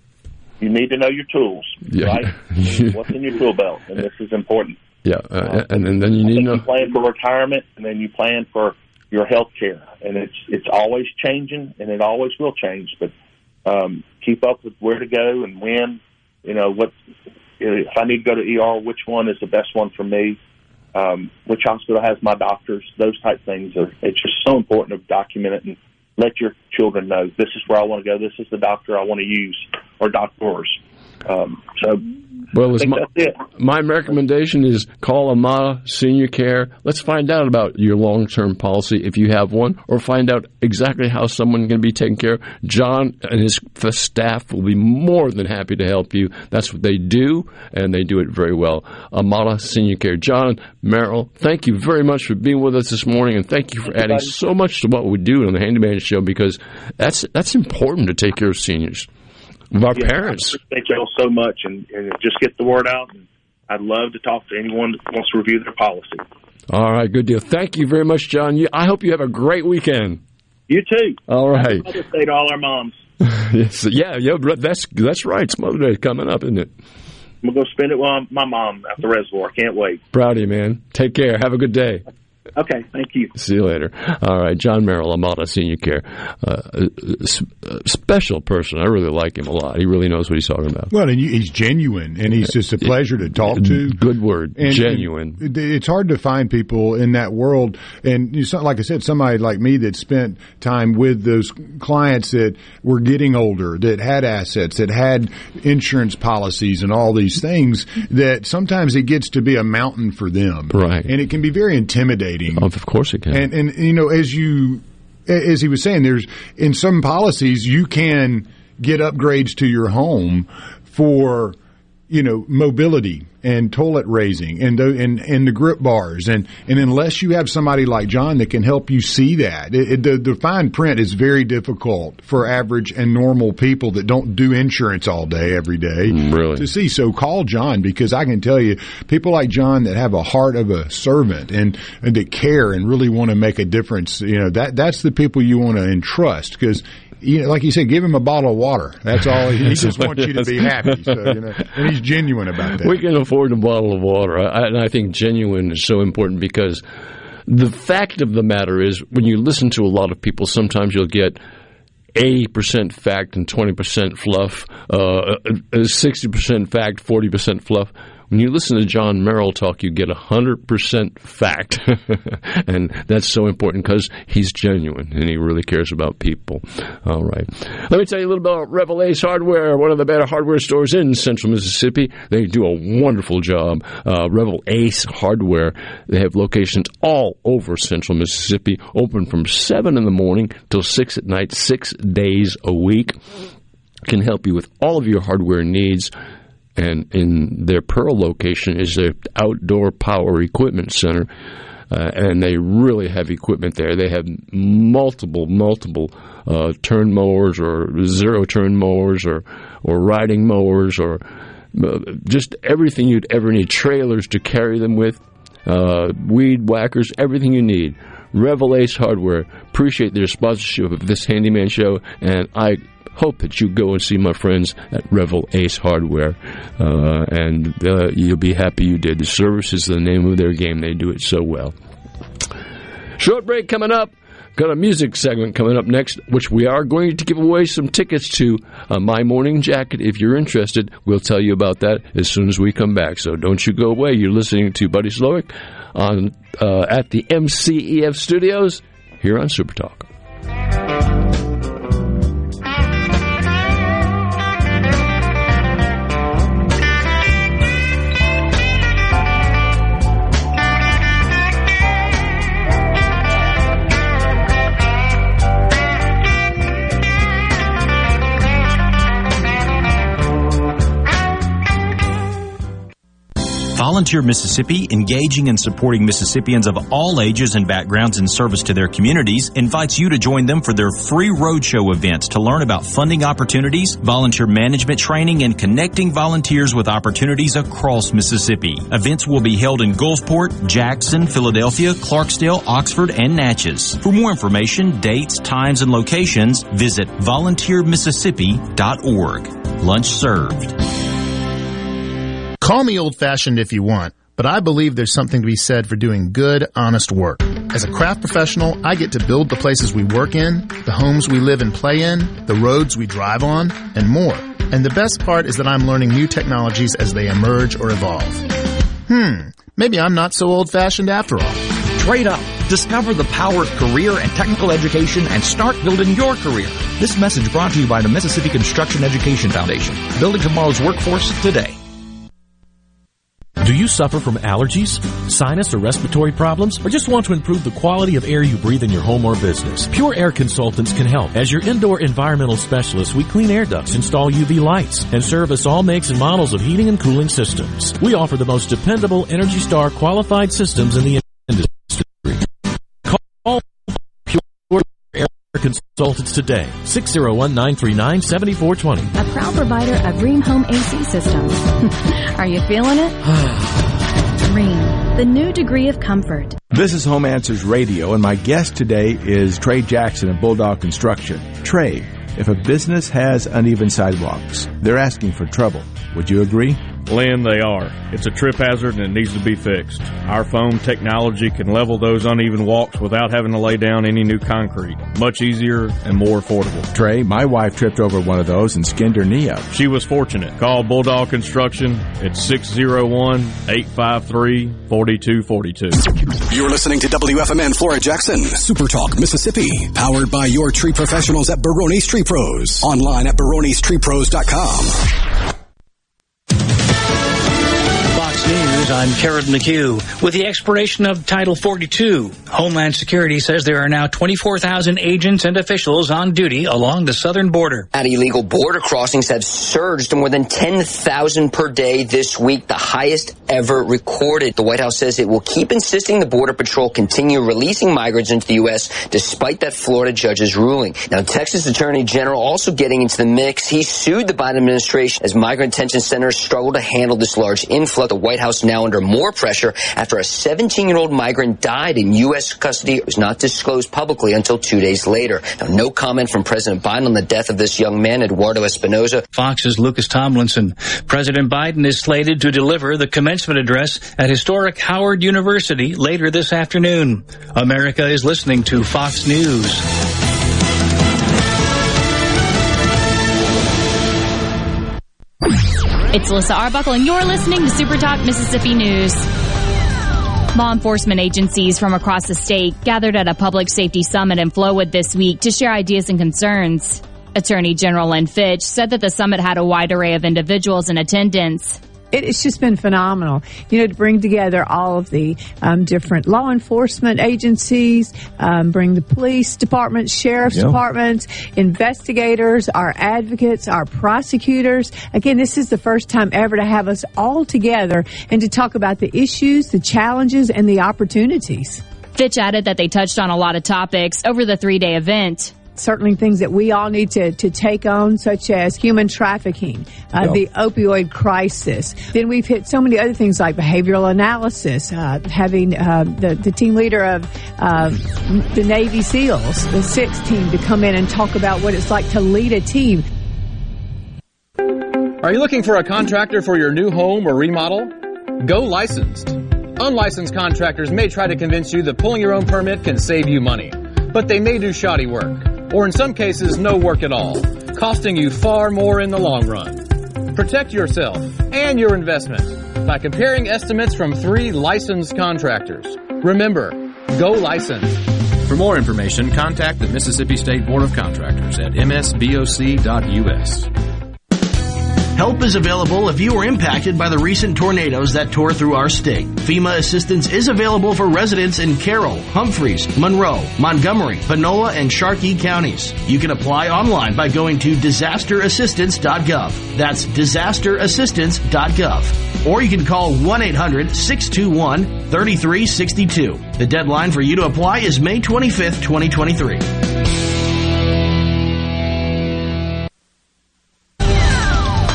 You need to know your tools, Yeah. right? What's in your tool belt, and this is important. Yeah, uh, and, and then you need to. Plan for retirement, and then you plan for your health care, and it's it's always changing, and it always will change. But um, keep up with where to go and when. You know what? If I need to go to ER, which one is the best one for me? Um, which hospital has my doctors? Those type things are. It's just so important to document it and let your children know this is where I want to go. This is the doctor I want to use or doctors. Um, so Well, my, my recommendation is call Amada Senior Care. Let's find out about your long term policy if you have one, or find out exactly how someone can be taken care of. John and his staff will be more than happy to help you. That's what they do, and they do it very well. Amada Senior Care. John, Merrill, thank you very much for being with us this morning, and thank you for adding so much to what we do on the Handyman Show because that's that's important to take care of seniors, of our Yeah, parents. Thank y'all so much, and, and just get the word out. And I'd love to talk to anyone that wants to review their policy. All right, good deal. Thank you very much, John. You, I hope you have a great weekend. You too. All right. Mother's Day to all our moms. yes, yeah, yeah, that's that's right. It's Mother's Day coming up, isn't it? I'm gonna go spend it with my mom at the reservoir. Can't wait. Proud of you, man. Take care. Have a good day. Okay, thank you. See you later. All right, John Merrill, Amada Senior Care, uh, a, a special person. I really like him a lot. He really knows what he's talking about. Well, and he's genuine, and he's just a pleasure to talk to. Good word, And- genuine. and it's hard to find people in that world, and you like I said, somebody like me that spent time with those clients that were getting older, that had assets, that had insurance policies, and all these things. That sometimes it gets to be a mountain for them, right? And it can be very intimidating. Mm-hmm. Of course, it can. And and you know, as you as he was saying, there's in some policies you can get upgrades to your home for you know mobility and toilet raising and the and, and the grip bars. And and unless you have somebody like John that can help you see that it, it- the the fine print is very difficult for average and normal people that don't do insurance all day every day mm, really? to see. So call John because I can tell you people like John that have a heart of a servant and, and that care and really want to make a difference you know that that's the people you want to entrust because you know, like you said, give him a bottle of water. That's all. He just wants you to be happy. So, you know, and he's genuine about that. We can afford a bottle of water. I, and I think genuine is so important because the fact of the matter is, when you listen to a lot of people, sometimes you'll get 80% fact and 20% fluff, uh, 60% fact, 40% fluff. When you listen to John Merrill talk, you get 100% fact. and that's so important because he's genuine and he really cares about people. All right. Let me tell you a little bit about Revell Ace Hardware, one of the better hardware stores in central Mississippi. They do a wonderful job. Uh, Ace Hardware, they have locations all over central Mississippi, open from 7 in the morning till 6 at night, six days a week. Can help you with all of your hardware needs and in their Pearl location is their outdoor power equipment center. Uh, and they really have equipment there. They have multiple, multiple uh, turn mowers or zero turn mowers or, or riding mowers or uh, just everything you'd ever need. Trailers to carry them with, uh, weed whackers, everything you need. Revell Ace Hardware. Appreciate their sponsorship of this handyman show, and I hope that you go and see my friends at Revell Ace Hardware, uh, and uh, you'll be happy you did. The service is the name of their game. They do it so well. Short break coming up. Got a music segment coming up next, which we are going to give away some tickets to uh, My Morning Jacket. If you're interested, we'll tell you about that as soon as we come back. So don't you go away. You're listening to Buddy Slowick on uh, at the MCEF Studios here on Super Talk. Volunteer Mississippi, engaging and supporting Mississippians of all ages and backgrounds in service to their communities, invites you to join them for their free roadshow events to learn about funding opportunities, volunteer management training, and connecting volunteers with opportunities across Mississippi. Events will be held in Gulfport, Jackson, Philadelphia, Clarksdale, Oxford, and Natchez. For more information, dates, times, and locations, visit volunteermississippi.org. Lunch served. Call me old fashioned if you want, but I believe there's something to be said for doing good, honest work. As a craft professional, I get to build the places we work in, the homes we live and play in, the roads we drive on, and more. And the best part is that I'm learning new technologies as they emerge or evolve. Hmm, maybe I'm not so old fashioned after all. Trade up. Discover the power of career and technical education and start building your career. This message brought to you by the Mississippi Construction Education Foundation. Building tomorrow's workforce today. Do you suffer from allergies, sinus, or respiratory problems, or just want to improve the quality of air you breathe in your home or business? Pure Air Consultants can help. As your indoor environmental specialist, we clean air ducts, install UV lights, and service all makes and models of heating and cooling systems. We offer the most dependable Energy Star qualified systems in the Consultants today. 601-939-7420. A proud provider of Rheem Home AC systems. Are you feeling it? Rheem, the new degree of comfort. This is Home Answers Radio, and my guest today is Trey Jackson of Bulldog Construction. Trey, if a business has uneven sidewalks, they're asking for trouble. Would you agree? Lynn, they are. It's a trip hazard and it needs to be fixed. Our foam technology can level those uneven walks without having to lay down any new concrete. Much easier and more affordable. Trey, my wife tripped over one of those and skinned her knee up. She was fortunate. Call Bulldog Construction at 601-853-4242. You're listening to WFMN Flora Jackson, Super Talk, Mississippi. Powered by your tree professionals at Barone's Tree Pros. Online at baronestreepros.com. News, I'm Karen McHugh. With the expiration of Title 42, Homeland Security says there are now 24,000 agents and officials on duty along the southern border. And illegal border crossings have surged to more than 10,000 per day this week, the highest ever recorded. The White House says it will keep insisting the Border Patrol continue releasing migrants into the U.S. despite that Florida judge's ruling. Now, Texas Attorney General also getting into the mix. He sued the Biden administration as migrant detention centers struggle to handle this large influx. The White House now under more pressure after a 17-year-old migrant died in U.S. custody. It was not disclosed publicly until two days later. Now, no comment from President Biden on the death of this young man, Eduardo Espinoza. Fox's Lucas Tomlinson. President Biden is slated to deliver the commencement address at historic Howard University later this afternoon. America is listening to Fox News. It's Alyssa Arbuckle, and you're listening to Super Talk Mississippi News. Law enforcement agencies from across the state gathered at a public safety summit in Flowood this week to share ideas and concerns. Attorney General Lynn Fitch said that the summit had a wide array of individuals in attendance. It's just been phenomenal, you know, to bring together all of the um, different law enforcement agencies, um, bring the police departments, sheriff's Yeah. departments, investigators, our advocates, our prosecutors. Again, this is the first time ever to have us all together and to talk about the issues, the challenges, and the opportunities. Fitch added that they touched on a lot of topics over the three day event. Certainly things that we all need to, to take on, such as human trafficking, uh, Yeah. the opioid crisis. Then we've hit so many other things like behavioral analysis, uh, having uh, the, the team leader of uh, the Navy SEALs, the sixth team, to come in and talk about what it's like to lead a team. Are you looking for a contractor for your new home or remodel? Go licensed. Unlicensed contractors may try to convince you that pulling your own permit can save you money, but they may do shoddy work, or in some cases, no work at all, costing you far more in the long run. Protect yourself and your investment by comparing estimates from three licensed contractors. Remember, go licensed. For more information, contact the Mississippi State Board of Contractors at msboc.us. Help is available if you were impacted by the recent tornadoes that tore through our state. FEMA assistance is available for residents in Carroll, Humphreys, Monroe, Montgomery, Panola, and Sharkey counties. You can apply online by going to disasterassistance.gov. That's disasterassistance.gov. Or you can call 1-800-621-3362. The deadline for you to apply is May 25th, 2023.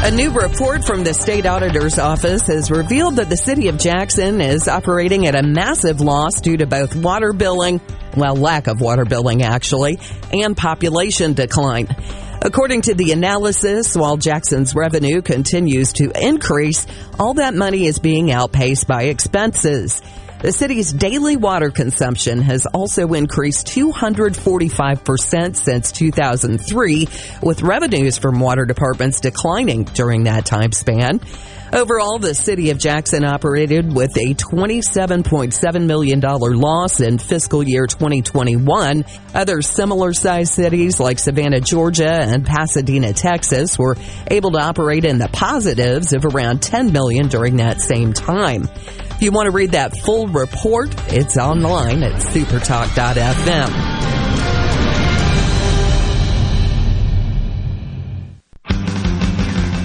A new report from the state auditor's office has revealed that the city of Jackson is operating at a massive loss due to both water billing, well, lack of water billing actually, and population decline. According to the analysis, while Jackson's revenue continues to increase, all that money is being outpaced by expenses. The city's daily water consumption has also increased 245% since 2003, with revenues from water departments declining during that time span. Overall, the city of Jackson operated with a $27.7 million loss in fiscal year 2021. Other similar sized cities like Savannah, Georgia and Pasadena, Texas were able to operate in the positives of around 10 million during that same time. If you want to read that full report, it's online at supertalk.fm.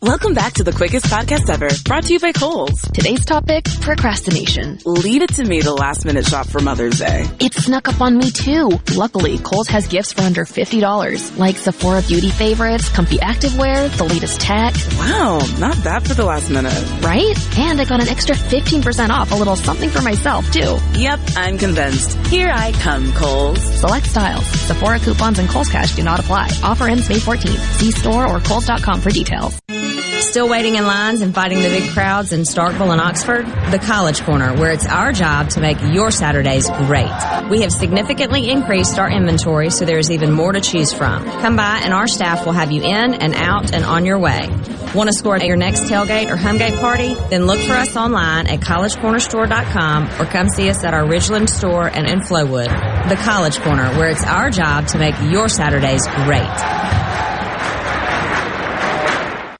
Welcome back to the quickest podcast ever, brought to you by Kohl's. Today's topic, procrastination. Leave it to me to last minute shop for Mother's Day. It snuck up on me too. Luckily, Kohl's has gifts for under $50, like Sephora beauty favorites, comfy activewear, the latest tech. Wow, not bad for the last minute. Right? And I got an extra 15% off a little something for myself too. Yep, I'm convinced. Here I come, Kohl's. Select styles. Sephora coupons and Kohl's cash do not apply. Offer ends May 14th. See store or Kohl's.com for details. Still waiting in lines and fighting the big crowds in Starkville and Oxford? The College Corner, where it's our job to make your Saturdays great. We have significantly increased our inventory, so there's even more to choose from. Come by and our staff will have you in and out and on your way. Want to score at your next tailgate or homegate party? Then look for us online at collegecornerstore.com or come see us at our Ridgeland store and in Flowood. The College Corner, where it's our job to make your Saturdays great.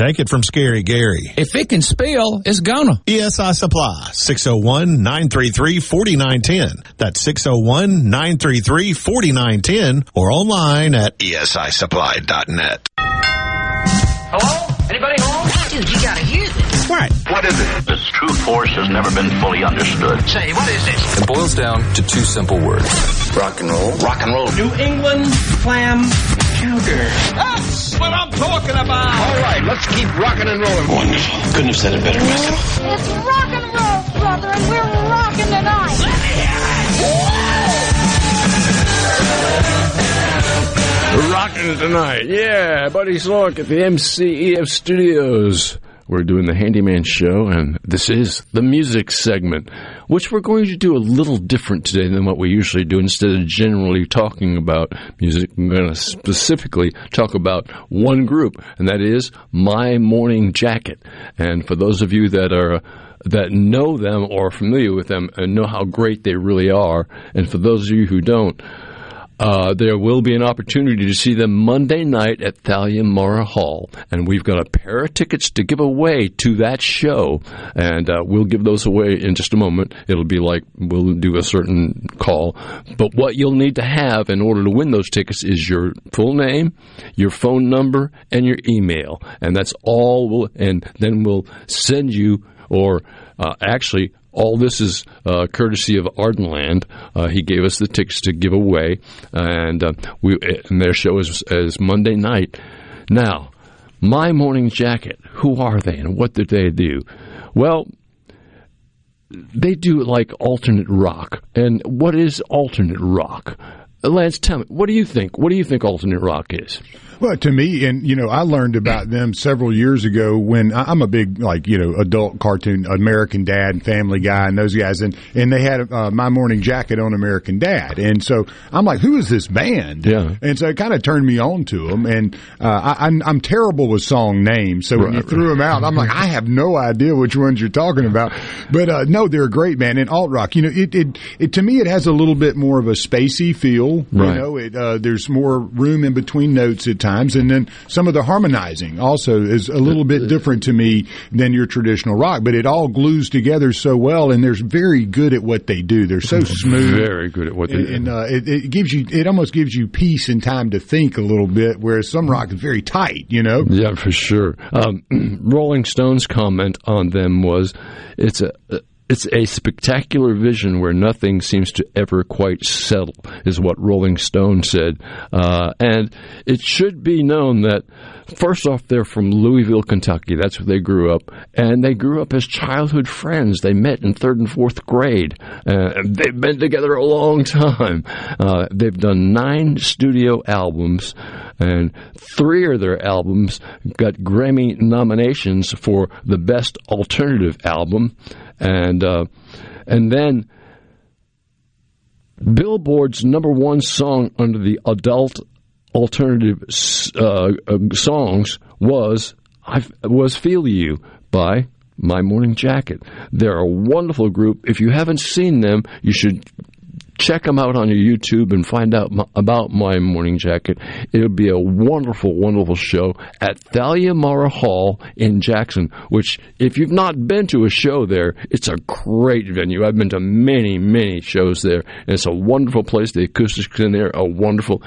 Take it from Scary Gary. If it can spill, it's gonna. ESI Supply, 601-933-4910. That's 601-933-4910 or online at esisupply.net. Hello? Anybody home? Dude, you gotta hear this. What? What is it? Its true force has never been fully understood. Say, what is this? It boils down to two simple words. Rock and roll. Rock and roll. New England clam chowder. That's what I'm talking about. All right, let's keep rocking and rolling. Wonderful. Couldn't have said it better myself. It's rock and roll, brother, and we're rocking tonight. Rocking tonight. Yeah, Buddy Slowick at the MCEF Studios. We're doing the Handyman Show, and this is the music segment, which we're going to do a little different today than what we usually do. Instead of generally talking about music, I'm going to specifically talk about one group, and that is My Morning Jacket. And for those of you that are that know them or are familiar with them and know how great they really are, and for those of you who don't, uh, there will be an opportunity to see them Monday night at Thalia Mara Hall, and we've got a pair of tickets to give away to that show, and uh, we'll give those away in just a moment. It'll be like we'll do a certain call, but what you'll need to have in order to win those tickets is your full name, your phone number, and your email, and that's all. We'll, and then we'll send you or uh, actually all this is uh, courtesy of Ardenland. Uh, he gave us the tickets to give away, and uh, we and their show is, is Monday night. Now, my morning jacket. Who are they, and what did they do? Well, they do like alternate rock. And what is alternate rock? Lance, tell me, what do you think? What do you think alternate rock is? Well, to me, and you know, I learned about them several years ago when I'm a big like you know adult cartoon American Dad and Family Guy and those guys, and and they had uh, my morning jacket on American Dad, and so I'm like, who is this band? Yeah, and so it kind of turned me on to them, and uh, I, I'm I'm terrible with song names, so when Right, you threw them out, I'm like, I have no idea which ones you're talking about, but uh, no, they're a great band, and alt rock, you know, it, it it to me it has a little bit more of a spacey feel, Right. you know, it uh, there's more room in between notes at times, and then some of the harmonizing also is a little bit different to me than your traditional rock, but it all glues together so well, and they're very good at what they do. They're so smooth, Very good at what they and, do. and uh, it, it gives you it almost gives you peace and time to think a little bit, whereas some rock is very tight, you know. Yeah, for sure. Um, Rolling Stone's comment on them was, "It's a." It's a spectacular vision where nothing seems to ever quite settle, is what Rolling Stone said. Uh, and it should be known that, first off, they're from Louisville, Kentucky. That's where they grew up. And they grew up as childhood friends. They met in third and fourth grade. Uh, they've been together a long time. Uh, they've done nine studio albums, and three of their albums got Grammy nominations for the Best Alternative Album. And uh, and then Billboard's number one song under the adult alternative uh, uh, songs was I was "Feel You" by My Morning Jacket. They're a wonderful group. If you haven't seen them, you should check them out on your YouTube and find out about my morning jacket. It'll be a wonderful, wonderful show at Thalia Mara Hall in Jackson, which, if you've not been to a show there, it's a great venue. I've been to many, many shows there, and it's a wonderful place. The acoustics in there are wonderful.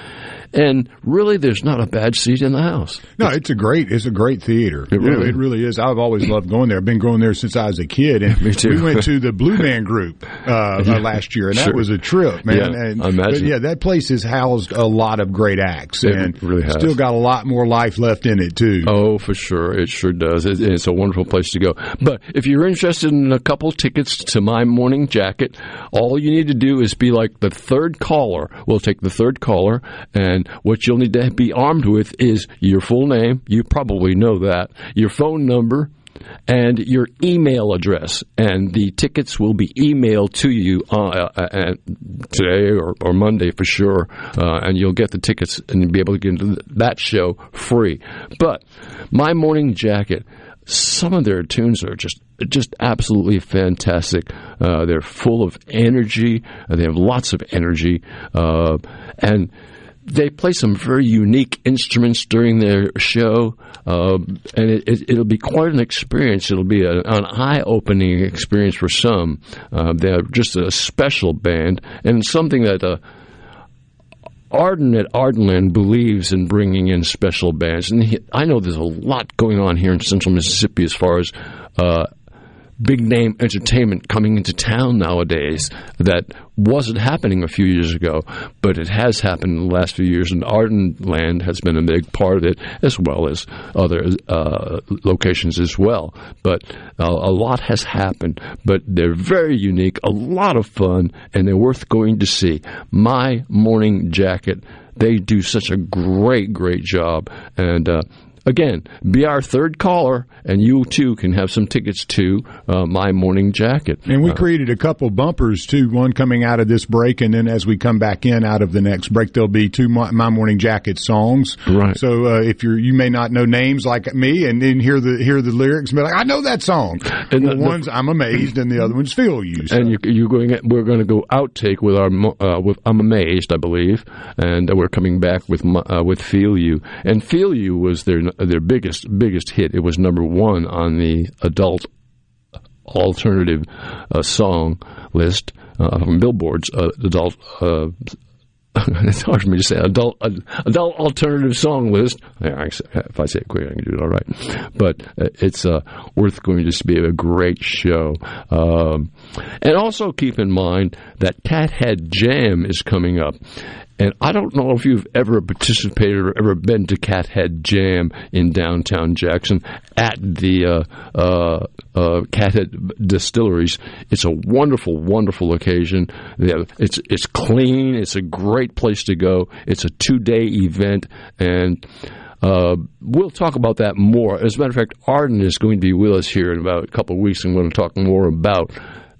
And really, there's not a bad seat in the house. No, it's a great, it's a great theater. It really- it really is. I've always loved going there. I've been going there since I was a kid, and Me too. we went to the Blue Man Group uh, Yeah. last year, and that was a trip, man. Yeah, and, I imagine. Yeah, that place has housed a lot of great acts, It and really has. still got a lot more life left in it too. Oh, for sure. It sure does. It, it's a wonderful place to go. But if you're interested in a couple tickets to my morning jacket, all you need to do is be like the third caller. We'll take the third caller, and what you'll need to be armed with is your full name. You probably know that. Your phone number. And your email address, and the tickets will be emailed to you uh, uh, uh, today or, or Monday for sure, uh, and you'll get the tickets and be able to get into that show free. But my morning jacket, some of their tunes are just just absolutely fantastic. Uh, they're full of energy. They have lots of energy, uh, and they play some very unique instruments during their show, uh, and it, it, it'll be quite an experience. It'll be a, an eye-opening experience for some. Uh, they're just a special band, and something that. Uh, Arden at Ardenland believes in bringing in special bands, and he, I know there's a lot going on here in Central Mississippi as far as uh, big name entertainment coming into town nowadays that wasn't happening a few years ago, but it has happened in the last few years, and Ardenland has been a big part of it, as well as other uh, locations as well. But uh, a lot has happened, but they're very unique, a lot of fun, and they're worth going to see. My Morning Jacket, they do such a great, great job, and uh, Again, be our third caller, and you too can have some tickets to uh, my morning jacket. And we Uh, created a couple bumpers too. One coming out of this break, and then as we come back in out of the next break, there'll be two my, my morning jacket songs. Right. So uh, if you're you may not know names like me, and then hear the hear the lyrics and be like, I know that song. And well, the- one's I'm amazed, and the other one's feel you. So. and you, you're going. We're going to go outtake with our. Uh, with I'm amazed, I believe, and we're coming back with uh, with Feel You. And Feel You was their their biggest biggest hit. It was number one on the adult alternative uh, song list uh, from Billboard's uh, adult. Uh, it's hard for me to say adult uh, adult alternative song list. If I say it quick, I can do it all right. But uh, it's worth going to be a great show. Um, and also keep in mind that Cathead Jam is coming up. And I don't know if you've ever participated or ever been to Cathead Jam in downtown Jackson at the uh, uh, uh, Cathead Distilleries. It's a wonderful, wonderful occasion. It's it's clean. It's a great place to go. It's a two day event, and uh, we'll talk about that more. As a matter of fact, Arden is going to be with us here in about a couple of weeks, and we're going to talk more about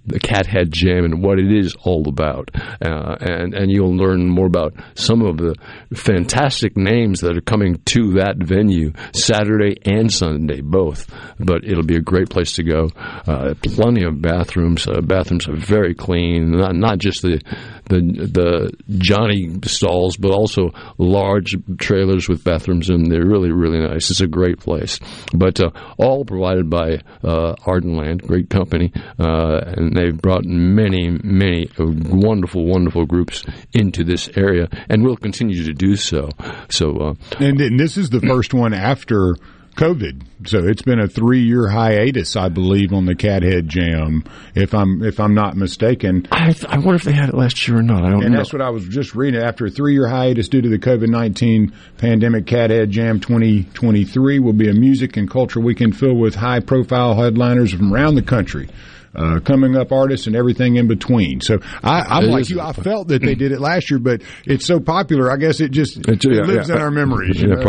the Cathead Jam and what it is all about, uh, and and you'll learn more about some of the fantastic names that are coming to that venue Saturday and Sunday both. But it'll be a great place to go. Uh, plenty of bathrooms. Uh, bathrooms are very clean. Not not just the the the Johnny stalls, but also large trailers with bathrooms in. They're really really nice. It's a great place. But uh, all provided by uh, Ardenland, great company, uh, and they've brought many many uh, wonderful wonderful groups into this area, and will continue to do so. So. Uh, And, and this is the first one after COVID, so it's been a three-year hiatus, I believe, on the Cathead Jam. If I'm if I'm not mistaken, I, I wonder if they had it last year or not. I don't and know. that's what I was just reading. After a three-year hiatus due to the COVID nineteen pandemic, Cathead Jam 2023 will be a music and culture weekend filled with high-profile headliners from around the country. Uh, coming up artists and everything in between. So I, I'm It like you. I felt that they did it last year, but it's so popular. I guess it just it, yeah, lives yeah. in our memories. you know?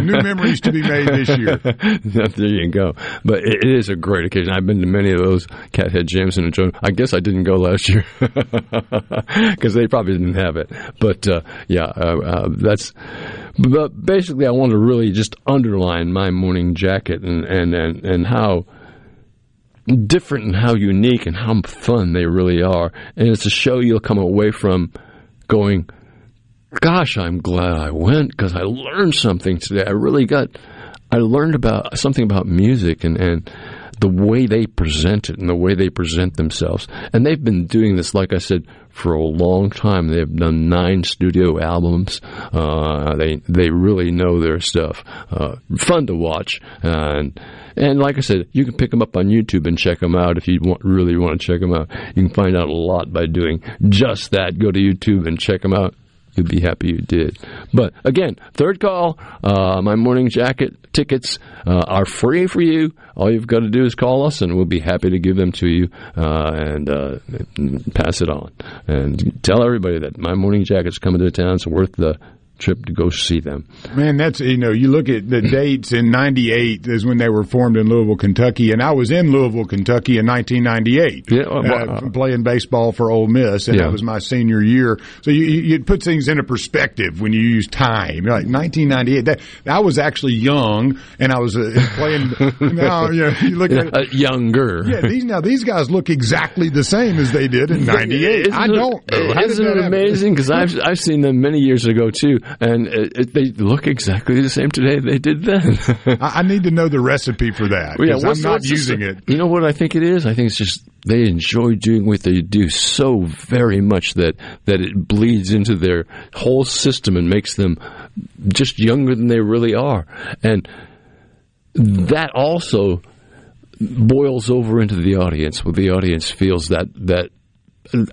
New memories to be made this year. there you go. But it, it is a great occasion. I've been to many of those Cathead Jams and enjoyed. I guess I didn't go last year because they probably didn't have it. But uh, yeah, uh, uh, that's. But basically, I want to really just underline my morning jacket and and and, and how different and how unique and how fun they really are. And it's a show you'll come away from going, gosh, I'm glad I went because I learned something today. I really got, I learned about something about music and, and the way they present it and the way they present themselves. And they've been doing this, like I said, for a long time. They've done nine studio albums. Uh, they they really know their stuff. Uh, fun to watch. and and like I said, you can pick them up on YouTube and check them out if you want, really want to check them out. You can find out a lot by doing just that. Go to YouTube and check them out you'll be happy you did. But again, third call, uh, my morning jacket tickets uh, are free for you. All you've got to do is call us, and we'll be happy to give them to you uh, and, uh, pass it on. And tell everybody that my morning jacket's coming to town. It's worth the trip to go see them. Man, that's you know, you look at the dates in '98 is when they were formed in Louisville, Kentucky, and I was in Louisville, Kentucky in 1998, yeah, well, uh, playing baseball for Ole Miss, and yeah. that was my senior year. So you you put things into perspective when you use time. You're like 1998, that I was actually young, and I was uh, playing. now you, know, you look at uh, younger. Yeah, these now these guys look exactly the same as they did in '98. I don't know. How isn't it amazing? Because I've I've seen them many years ago too and it, it, they look exactly the same today they did then. I, I, need to know the recipe for that because yeah, I'm not using it. You know what I think it is? I think it's just they enjoy doing what they do so very much that that it bleeds into their whole system and makes them just younger than they really are, and that also boils over into the audience where the audience feels that that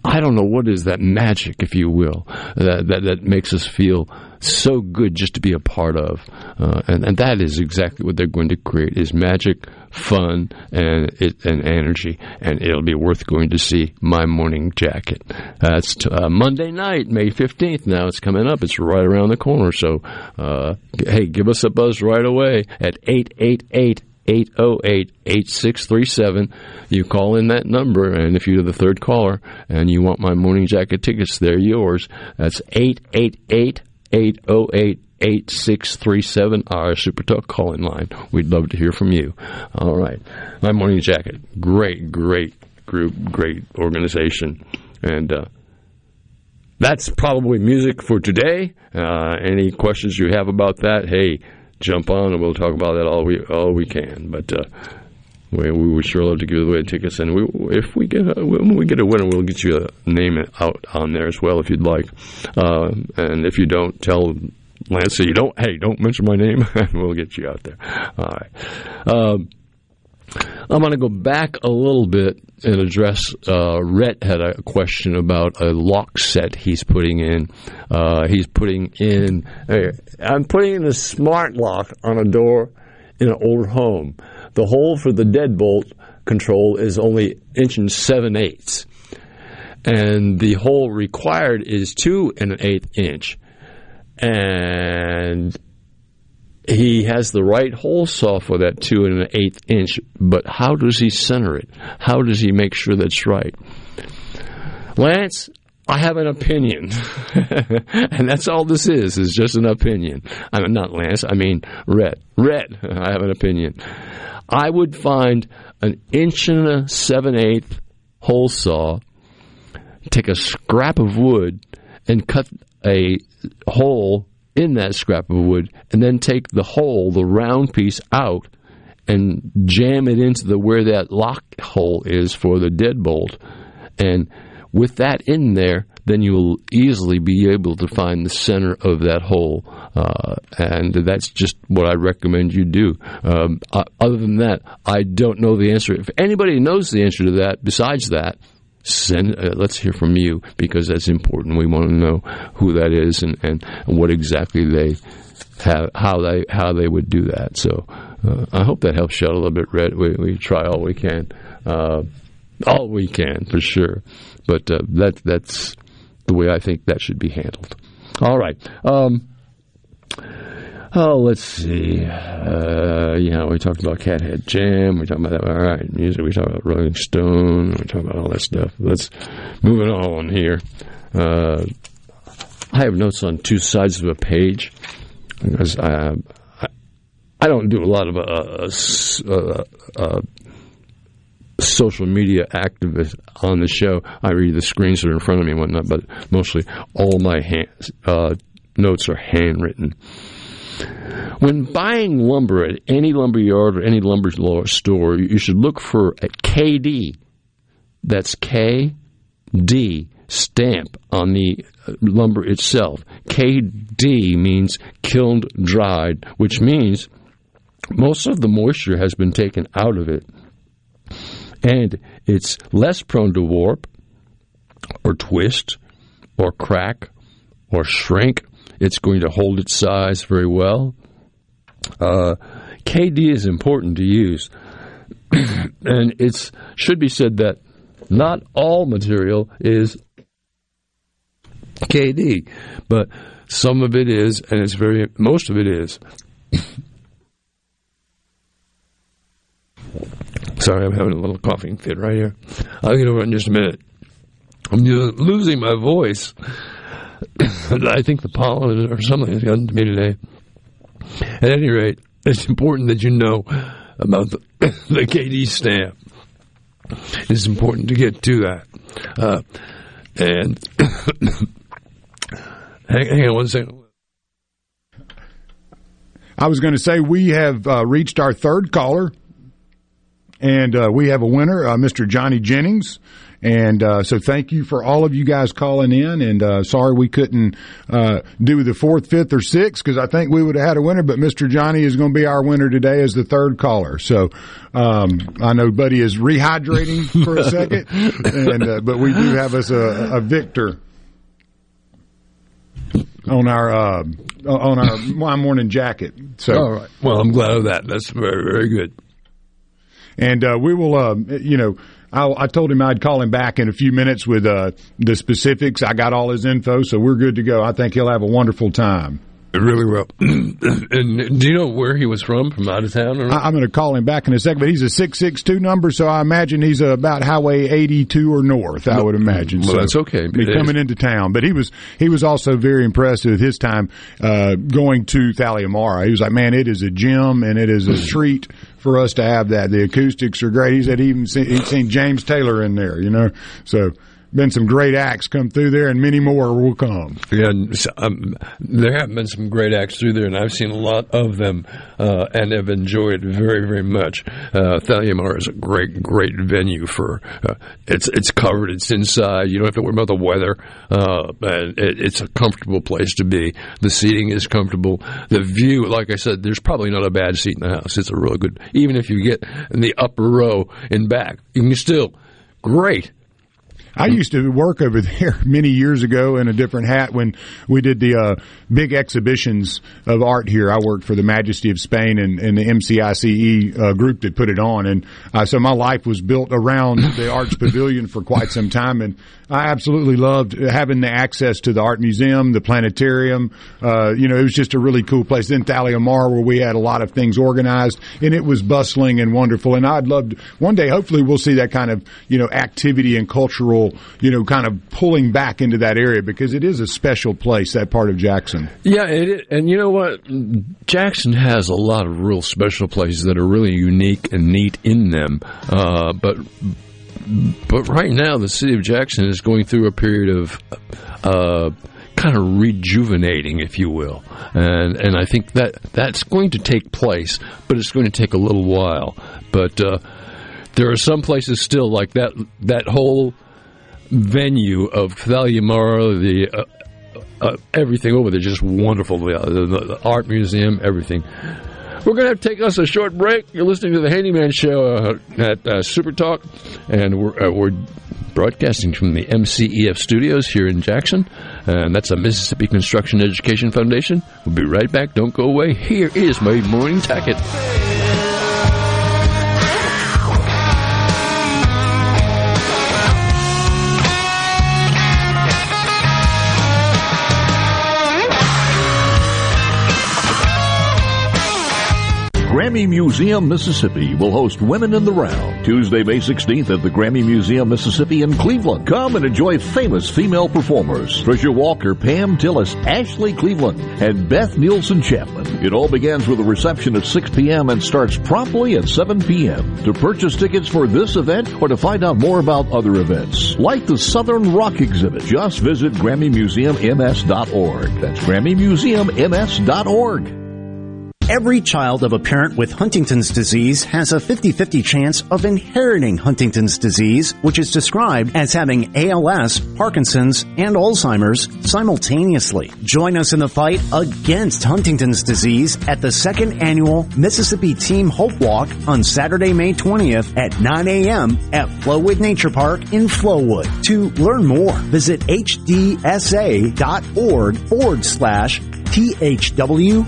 I don't know what is that magic, if you will, that that, that makes us feel so good just to be a part of, uh, and and that is exactly what they're going to create: is magic, fun, and it, and energy, and it'll be worth going to see. My Morning Jacket. That's t- uh, Monday night, May fifteenth. Now it's coming up. It's right around the corner. So, uh, hey, give us a buzz right away at eight eight eight. 808-8637. You call in that number, and if you're the third caller and you want my morning jacket tickets, they're yours. That's 888 808 8637, our Super Talk calling line. We'd love to hear from you. All right. My Morning Jacket. Great, great group, great organization. And uh, that's probably music for today. Uh, any questions you have about that, hey, jump on and we'll talk about that all we all we can. But uh, we, we would sure love to give away tickets, and we, if we get a, when we get a winner, we'll get you a name out on there as well if you'd like. Uh, and if you don't, tell Lance you don't. Hey, don't mention my name, and we'll get you out there. All right. Um, I'm going to go back a little bit and address. Uh, Rhett had a question about a lock set he's putting in. Uh, he's putting in. I'm putting in a smart lock on a door in an old home. The hole for the deadbolt control is only inch and seven eighths, and the hole required is two and an eighth inch. And he has the right hole saw for that two and an eighth inch, but how does he center it? How does he make sure that's right? Lance, I have an opinion, and that's all this is. Is just an opinion. I mean, not Lance. I mean, Red. Red. I have an opinion. I would find an inch and a seven eighth hole saw, take a scrap of wood, and cut a hole in that scrap of wood, and then take the hole, the round piece, out and jam it into the where that lock hole is for the deadbolt. And with that in there, then you will easily be able to find the center of that hole. Uh, and that's just what I recommend you do. Um, uh, other than that, I don't know the answer. If anybody knows the answer to that, besides that, send. Uh, let's hear from you because that's important. We want to know who that is and, and what exactly they have, how they how they would do that. So uh, I hope that helps you out a little bit, Red. We, we try all we can, uh, all we can for sure. But uh, that that's the way I think that should be handled. All right. Um, Oh, let's see. Uh, yeah, we talked about Cathead Jam. We talked about that. All right, music. We talked about Rolling Stone. We talked about all that stuff. Let's move it on here. Uh, I have notes on two sides of a page because I, I, I don't do a lot of uh, uh, uh, social media activist on the show. I read the screens that are in front of me and whatnot, but mostly all my hand, uh, notes are handwritten. When buying lumber at any lumber yard or any lumber store, you should look for a KD. That's K D stamp on the uh, lumber itself. KD means kiln dried, which means most of the moisture has been taken out of it and it's less prone to warp or twist or crack or shrink. It's going to hold its size very well. Uh, KD is important to use, and it should be said that not all material is KD, but some of it is, and it's very most of it is. Sorry, I'm having a little coughing fit right here. I'll get over it in just a minute. I'm losing my voice. I think the pollen or something has gotten to me today. At any rate, it's important that you know about the, the KD stamp. It's important to get to that. Uh, and hang, hang, on one second. I was going to say we have uh, reached our third caller. And uh, we have a winner, uh, Mr. Johnny Jennings. And uh, so thank you for all of you guys calling in. And uh, sorry we couldn't uh, do the fourth, fifth, or sixth because I think we would have had a winner. But Mr. Johnny is going to be our winner today as the third caller. So um, I know Buddy is rehydrating for a second, and uh, but we do have us a, a victor on our uh, on our my morning jacket. So all right. Well, I'm glad of that. That's very very good and uh, we will. Uh, you know, I'll, i told him I'd call him back in a few minutes with uh, the specifics. I got all his info, so we're good to go. I think he'll have a wonderful time. It really well. and do you know where he was from? From out of town? Or I, am going to call him back in a second, but he's a six six two number, so I imagine he's about Highway eighty two or north. I would imagine. Well, so that's okay. Be coming into town, but he was he was also very impressed with his time uh, going to Thalia Mara. He was like, "Man, it is a gym and it is a treat for us to have that. The acoustics are great." He said he even seen, he'd seen James Taylor in there, you know, so been some great acts come through there, and many more will come. Yeah, um, there have been some great acts through there, and I've seen a lot of them uh, and have enjoyed very, very much. Uh, Thalia Mara is a great, great venue for. Uh, it's it's covered, it's inside. You don't have to worry about the weather, uh, and it, it's a comfortable place to be. The seating is comfortable. The view, like I said, there's probably not a bad seat in the house. It's a really good. Even if you get in the upper row in back, you can still great I used to work over there many years ago in a different hat when we did the uh, big exhibitions of art here. I worked for the Majesty of Spain and, and the MCICE uh, group that put it on, and uh, so my life was built around the Arts Pavilion for quite some time, and I absolutely loved having the access to the art museum, the planetarium. Uh, you know, it was just a really cool place. Then Thalia Mara, where we had a lot of things organized, and it was bustling and wonderful. And I'd love one day, hopefully, we'll see that kind of you know activity and cultural, you know, kind of pulling back into that area because it is a special place, that part of Jackson. Yeah, it, and you know what, Jackson has a lot of real special places that are really unique and neat in them. Uh, but but right now, the city of Jackson is going through a period of uh, kind of rejuvenating, if you will, and and I think that that's going to take place, but it's going to take a little while. But uh, there are some places still like that that whole venue of Thalia Mara, the uh, uh, everything over there, just wonderful. The, the, the art museum, everything. We're going to have to take us a short break. You're listening to the Handyman Show uh, at uh, Super Talk, and we're, uh, we're broadcasting from the MCEF studios here in Jackson, and that's the Mississippi Construction Education Foundation. We'll be right back. Don't go away. Here is my morning jacket. Grammy Museum, Mississippi will host Women in the Round Tuesday, May 16th at the Grammy Museum, Mississippi in Cleveland. Come and enjoy famous female performers Tricia Walker, Pam Tillis, Ashley Cleveland, and Beth Nielsen Chapman. It all begins with a reception at 6 p.m. and starts promptly at 7 p.m. To purchase tickets for this event or to find out more about other events, like the Southern Rock exhibit, just visit GrammyMuseumMS.org. That's GrammyMuseumMS.org. Every child of a parent with Huntington's disease has a 50-50 chance of inheriting Huntington's disease, which is described as having ALS, Parkinson's, and Alzheimer's simultaneously. Join us in the fight against Huntington's disease at the second annual Mississippi Team Hope Walk on Saturday, May 20th at 9 a.m. at Flowood Nature Park in Flowood. To learn more, visit hdsa.org forward slash THWMS.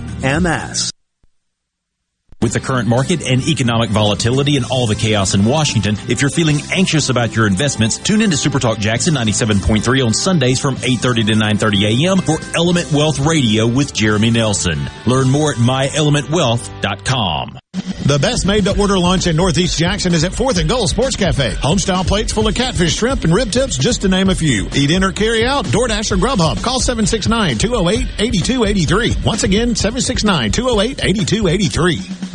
With the current market and economic volatility and all the chaos in Washington, if you're feeling anxious about your investments, tune in to Supertalk Jackson 97.3 on Sundays from 8.30 to 9.30 a.m. for Element Wealth Radio with Jeremy Nelson. Learn more at myelementwealth.com. The best made to order lunch in Northeast Jackson is at 4th and Gold Sports Cafe. Homestyle plates full of catfish, shrimp, and rib tips, just to name a few. Eat in or carry out, DoorDash or Grubhub. Call 769-208-8283. Once again, 769-208-8283.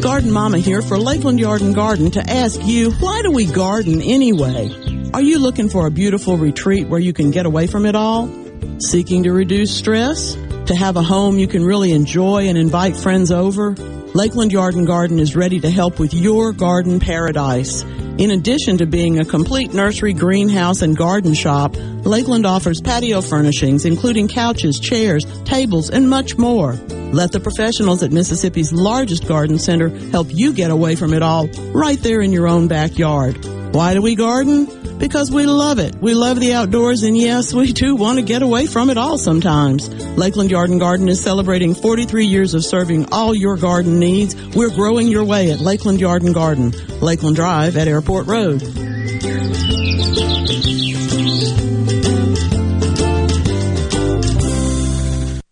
Garden Mama here for Lakeland Yard and Garden to ask you, why do we garden anyway? Are you looking for a beautiful retreat where you can get away from it all? Seeking to reduce stress? To have a home you can really enjoy and invite friends over? Lakeland Yard and Garden is ready to help with your garden paradise. In addition to being a complete nursery, greenhouse, and garden shop, Lakeland offers patio furnishings, including couches, chairs, tables, and much more. Let the professionals at Mississippi's largest garden center help you get away from it all right there in your own backyard. Why do we garden? Because we love it. We love the outdoors, and yes, we do want to get away from it all sometimes. Lakeland Yard and Garden is celebrating 43 years of serving all your garden needs. We're growing your way at Lakeland Yard and Garden, Lakeland Drive at Airport Road.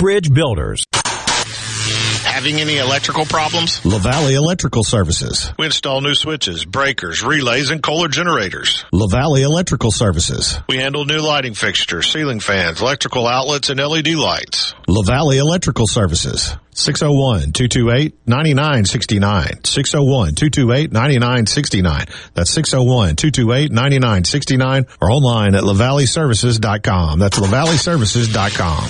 Bridge Builders. Having any electrical problems? LaValley Electrical Services. We install new switches, breakers, relays, and Kohler generators. LaValley Electrical Services. We handle new lighting fixtures, ceiling fans, electrical outlets, and LED lights. LaValley Electrical Services. 601-228-9969. 601-228-9969. That's 601-228-9969 or online at lavalleyservices.com. That's lavalleyservices.com.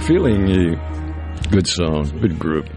Feeling You. Good song, good group.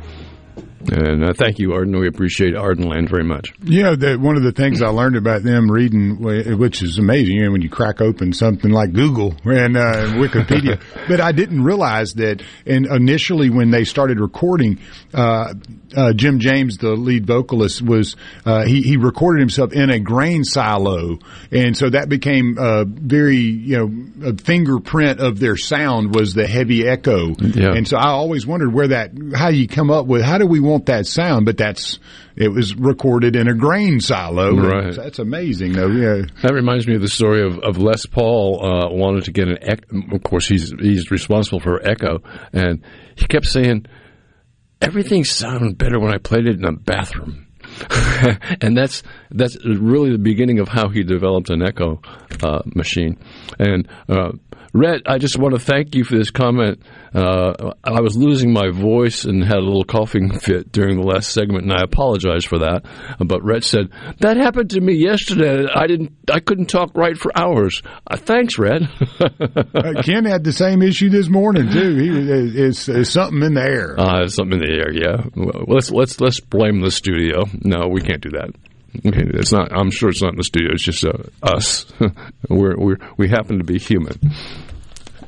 And uh, thank you, Arden. We appreciate Ardenland very much. Yeah, the, one of the things I learned about them reading, which is amazing, you know, when you crack open something like Google and uh, Wikipedia, but I didn't realize that. And initially, when they started recording, uh, uh, Jim James, the lead vocalist, was uh, he he recorded himself in a grain silo, and so that became a very you know a fingerprint of their sound was the heavy echo. Yeah. And so I always wondered where that how you come up with how do we want that sound, but that's it was recorded in a grain silo. Right. That's amazing, though. Yeah. That reminds me of the story of, of Les Paul uh, wanted to get an. Ec- of course, he's he's responsible for echo, and he kept saying everything sounded better when I played it in a bathroom. and that's that's really the beginning of how he developed an echo uh, machine. And uh, Red, I just want to thank you for this comment. Uh, I was losing my voice and had a little coughing fit during the last segment, and I apologize for that. But Red said that happened to me yesterday. I didn't, I couldn't talk right for hours. Uh, thanks, Red. uh, Ken had the same issue this morning too. He it's, it's something in the air. Uh, something in the air. Yeah. Well, let's let's let's blame the studio. No, we can't do that. Okay, it's not. I'm sure it's not in the studio. It's just uh, us. we're we're we happen to be human.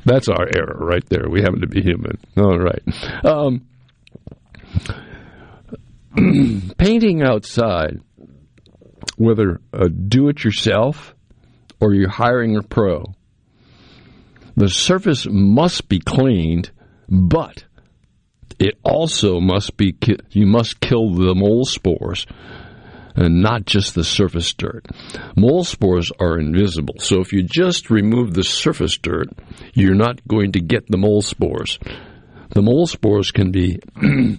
That's our error right there. We happen to be human. All right. Um, painting outside, whether do it yourself or you're hiring a pro, the surface must be cleaned, but it also must be you must kill the mold spores and not just the surface dirt. Mole spores are invisible, so if you just remove the surface dirt, you're not going to get the mole spores. The mole spores can be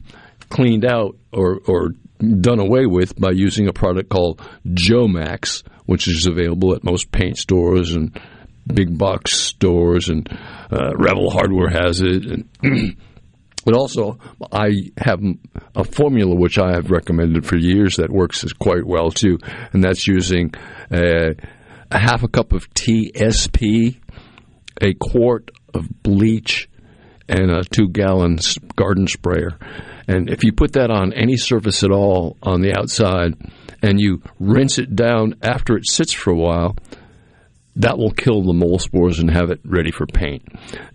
cleaned out or, or done away with by using a product called Jomax, which is available at most paint stores and big box stores, and uh, Revell Hardware has it. And But also, I have a formula which I have recommended for years that works quite well too, and that's using a, a half a cup of TSP, a quart of bleach, and a two gallon garden sprayer. And if you put that on any surface at all on the outside and you rinse it down after it sits for a while, that will kill the mold spores and have it ready for paint.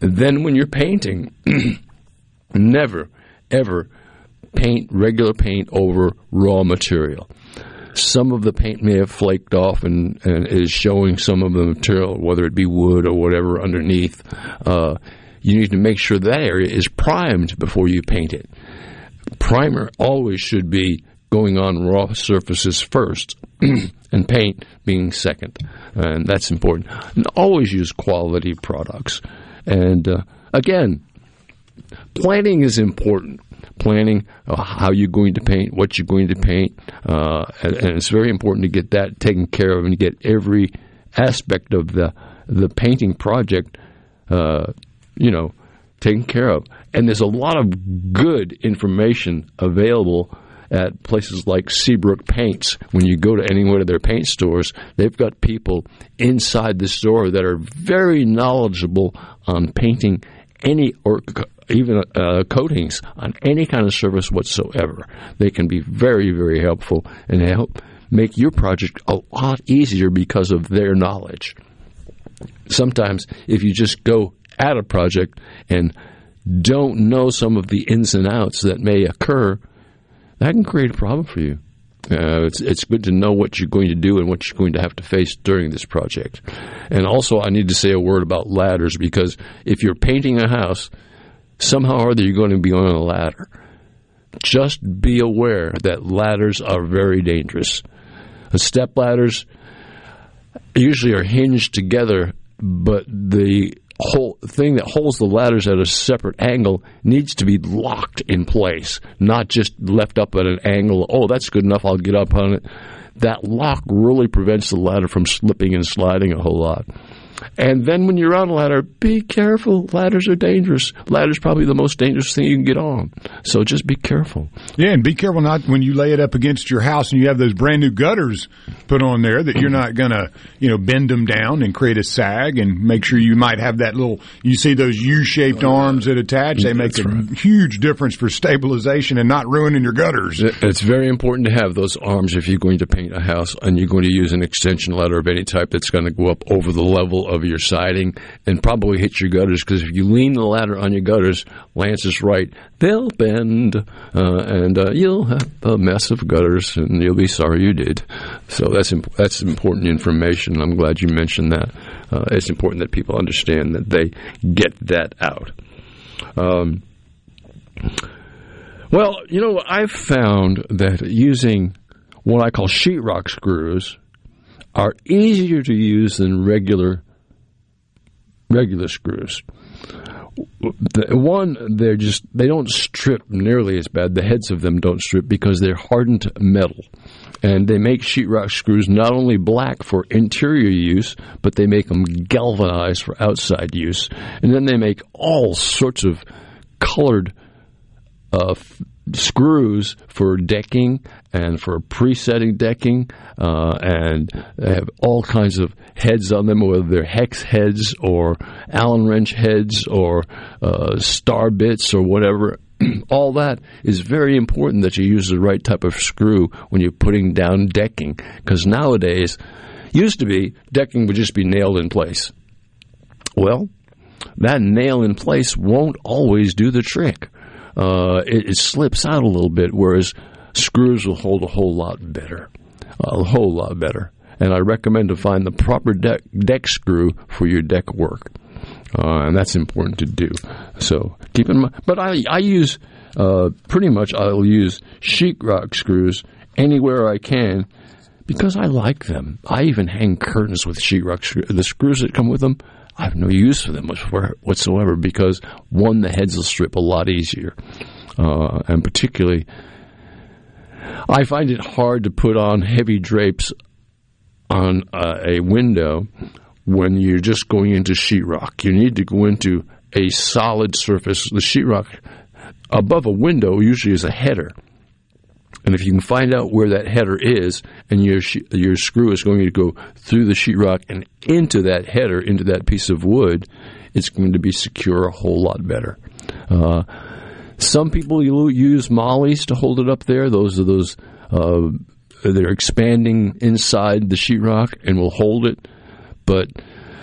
And then when you're painting, Never, ever paint regular paint over raw material. Some of the paint may have flaked off and, and is showing some of the material, whether it be wood or whatever underneath. Uh, you need to make sure that area is primed before you paint it. Primer always should be going on raw surfaces first, and paint being second, and that's important. And always use quality products. And uh, again, planning is important. Planning uh, how you're going to paint, what you're going to paint, uh, and, and, it's very important to get that taken care of and get every aspect of the the painting project, uh, you know, taken care of. And there's a lot of good information available at places like Seabrook Paints. When you go to any one of their paint stores, they've got people inside the store that are very knowledgeable on painting any or even uh, coatings on any kind of surface whatsoever. They can be very, very helpful and help make your project a lot easier because of their knowledge. Sometimes, if you just go at a project and don't know some of the ins and outs that may occur, that can create a problem for you. Uh, it's it's good to know what you're going to do and what you're going to have to face during this project. And also, I need to say a word about ladders because if you're painting a house, somehow or other you're going to be on a ladder. Just be aware that ladders are very dangerous. Step ladders usually are hinged together, but the whole thing that holds the ladders at a separate angle needs to be locked in place, not just left up at an angle. Oh, that's good enough. I'll get up on it. That lock really prevents the ladder from slipping and sliding a whole lot. And then when you're on a ladder, be careful. Ladders are dangerous. Ladder's probably the most dangerous thing you can get on. So just be careful. Yeah, and be careful not when you lay it up against your house and you have those brand new gutters put on there that you're not going to, you know, bend them down and create a sag and make sure you might have that little, you see those U-shaped arms that attach. They make a right. huge difference for stabilization and not ruining your gutters. It's very important to have those arms if you're going to paint a house and you're going to use an extension ladder of any type that's going to go up over the level of your siding and probably hit your gutters because if you lean the ladder on your gutters, Lance is right, they'll bend uh, and uh, you'll have a mess of gutters and you'll be sorry you did. So that's imp- that's important information. I'm glad you mentioned that. Uh, it's important that people understand that they get that out. Um, well, you know, I've found that using what I call sheetrock screws are easier to use than regular regular screws. The one, they're just they don't strip nearly as bad. The heads of them don't strip because they're hardened metal, and they make sheetrock screws not only black for interior use, but they make them galvanized for outside use, and then they make all sorts of colored uh, screws for decking and for presetting decking, uh, and they have all kinds of heads on them, whether they're hex heads or Allen wrench heads or uh, star bits or whatever. all that is very important that you use the right type of screw when you're putting down decking, because nowadays, used to be decking would just be nailed in place. Well, that nail in place won't always do the trick. Uh, it, it slips out a little bit, whereas screws will hold a whole lot better, a whole lot better. And I recommend to find the proper deck, deck screw for your deck work, uh, and that's important to do. So keep in mind. But I, I use uh, pretty much I'll use sheetrock screws anywhere I can because I like them. I even hang curtains with sheetrock. The screws that come with them, I have no use for them whatsoever because one, the heads will strip a lot easier, uh, and particularly, I find it hard to put on heavy drapes on uh, a window when you're just going into sheetrock. You need to go into a solid surface. The sheetrock above a window usually is a header. And if you can find out where that header is, and your your screw is going to go through the sheetrock and into that header, into that piece of wood, it's going to be secure a whole lot better. Uh, some people use mollies to hold it up there. Those are those uh, they're expanding inside the sheetrock and will hold it. But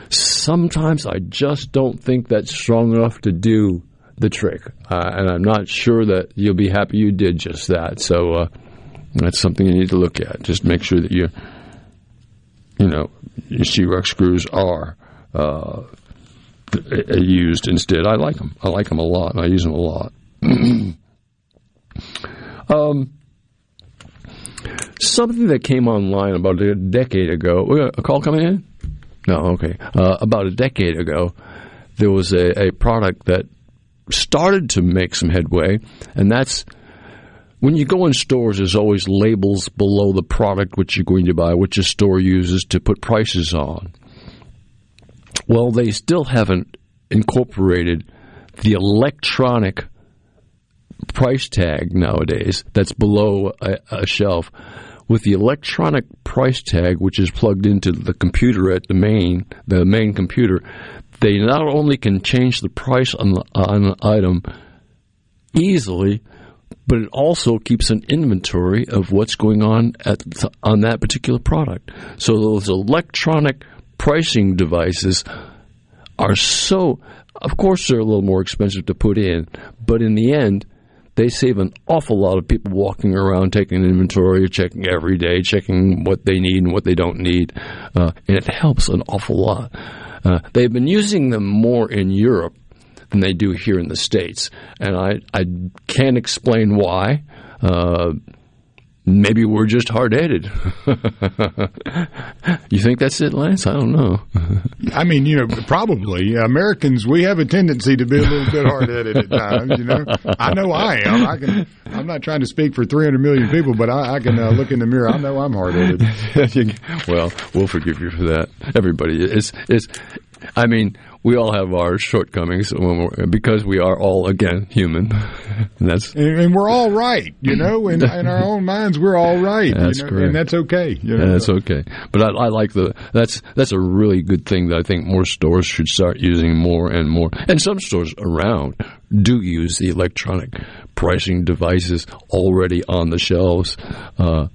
sometimes I just don't think that's strong enough to do the trick. Uh, and I'm not sure that you'll be happy you did just that. So uh, that's something you need to look at. Just make sure that your, you know, your sheetrock screws are uh, used instead. I like them. I like them a lot, and I use them a lot. um, something that came online about a decade ago. A call coming in? No, okay. Uh, about a decade ago, there was a, a product that started to make some headway, and that's when you go in stores, there's always labels below the product which you're going to buy, which the store uses to put prices on. Well, they still haven't incorporated the electronic price tag nowadays that's below a, a shelf with the electronic price tag, which is plugged into the computer at the main, the main computer, they not only can change the price on the, on an item easily, but it also keeps an inventory of what's going on at on that particular product. So those electronic pricing devices are so, of course, they're a little more expensive to put in, but in the end, they save an awful lot of people walking around taking inventory, checking every day, checking what they need and what they don't need, uh, and it helps an awful lot. Uh, they've been using them more in Europe than they do here in the states, and I I can't explain why. Uh, maybe we're just hard headed. you think that's it, Lance? I don't know. I mean, you know, probably Americans we have a tendency to be a little bit hard headed at times. You know, I know I am. I can. I'm not trying to speak for 300 million people, but I, I can uh, look in the mirror. I know I'm hard headed. well, we'll forgive you for that. Everybody is is I mean, we all have our shortcomings when we're, because we are all again human. and that's and, and, we're all right, you know. In, in our own minds, we're all right. That's you know, correct. and that's okay. You know? That's okay. But I, I like the that's that's a really good thing that I think more stores should start using more and more. And some stores around do use the electronic pricing devices already on the shelves. Uh,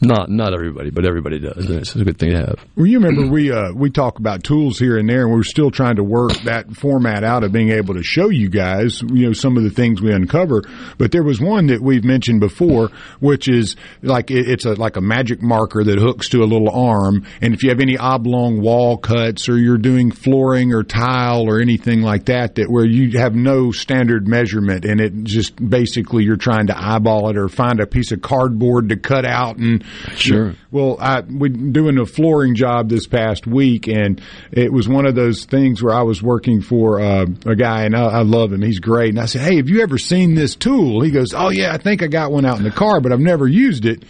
not not everybody, but everybody does, and it's a good thing to have. Well, you remember we uh, we talk about tools here and there, and we're still trying to work that format out of being able to show you guys, you know, some of the things we uncover. But there was one that we've mentioned before, which is like it, it's a like a magic marker that hooks to a little arm, and if you have any oblong wall cuts or you're doing flooring or tile or anything like that, that where you have no standard measurement, and it just basically you're trying to eyeball it or find a piece of cardboard to cut out and Sure. Well, I we doing a flooring job this past week, and it was one of those things where I was working for uh, a guy, and I, I love him. He's great. And I said, "Hey, have you ever seen this tool?" He goes, "Oh yeah, I think I got one out in the car, but I've never used it."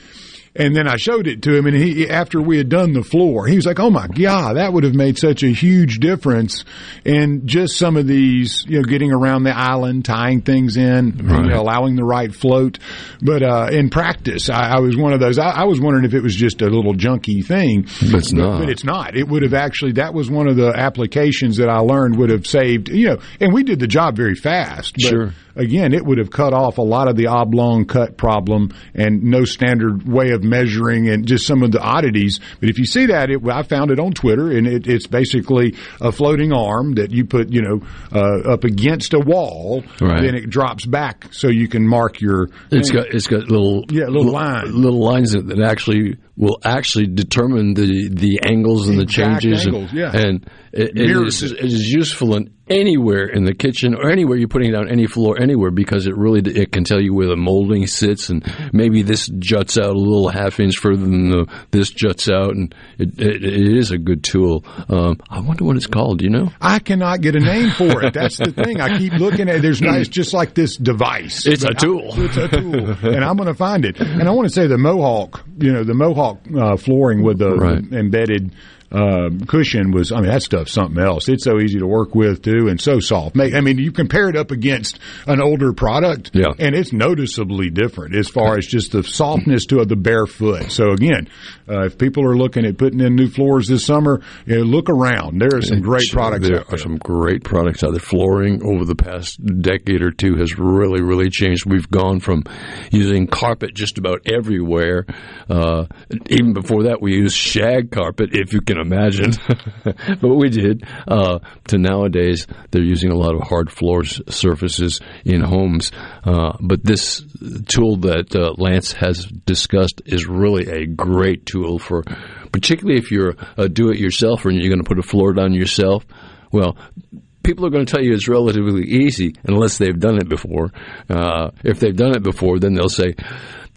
And then I showed it to him, and he after we had done the floor, he was like, "Oh my god, that would have made such a huge difference in just some of these, you know, getting around the island, tying things in, Right. you know, allowing the right float." But uh, in practice, I, I was one of those. I, I was wondering if it was just a little junky thing, But it's not. But it's not. It would have actually. That was one of the applications that I learned would have saved. You know, and we did the job very fast. But Sure. Again, it would have cut off a lot of the oblong cut problem and no standard way of measuring and just some of the oddities. But if you see that, it, I found it on Twitter, and it, it's basically a floating arm that you put, you know, uh, up against a wall, Right. then it drops back so you can mark your. It's got it's got little Yeah, little li- lines. little lines that, that actually will actually determine the the angles and Exact the changes angles, and, yeah. and it, it, is, it. is useful in anywhere in the kitchen or anywhere you're putting down any floor anywhere because it really it can tell you where the molding sits and maybe this juts out a little half inch further than the, this juts out and it, it, it is a good tool. Um, I wonder what it's called. Do you know? I cannot get a name for it. That's the thing. I keep looking at. it. There's not. It's just like this device. It's a But I- tool. it's a tool, and I'm going to find it. And I want to say the Mohawk. You know, the Mohawk uh, flooring with the Right. embedded uh, cushion was. I mean, that stuff's something else. It's so easy to work with too, and so soft. I mean, you compare it up against an older product, Yeah. and it's noticeably different as far as just the softness to the bare foot. So again, uh, if people are looking at putting in new floors this summer, you know, look around. There are some great products. There out are some great products out there. Flooring over the past decade or two has really, really changed. We've gone from using carpet just about everywhere. Uh, even before that, we used shag carpet, if you can imagine. but we did. Uh, to nowadays, they're using a lot of hard floor surfaces in homes. Uh, but this tool that uh, Lance has discussed is really a great tool for, particularly if you're a do-it-yourselfer and you're going to put a floor down yourself. Well, people are going to tell you it's relatively easy unless they've done it before. Uh, if they've done it before, then they'll say,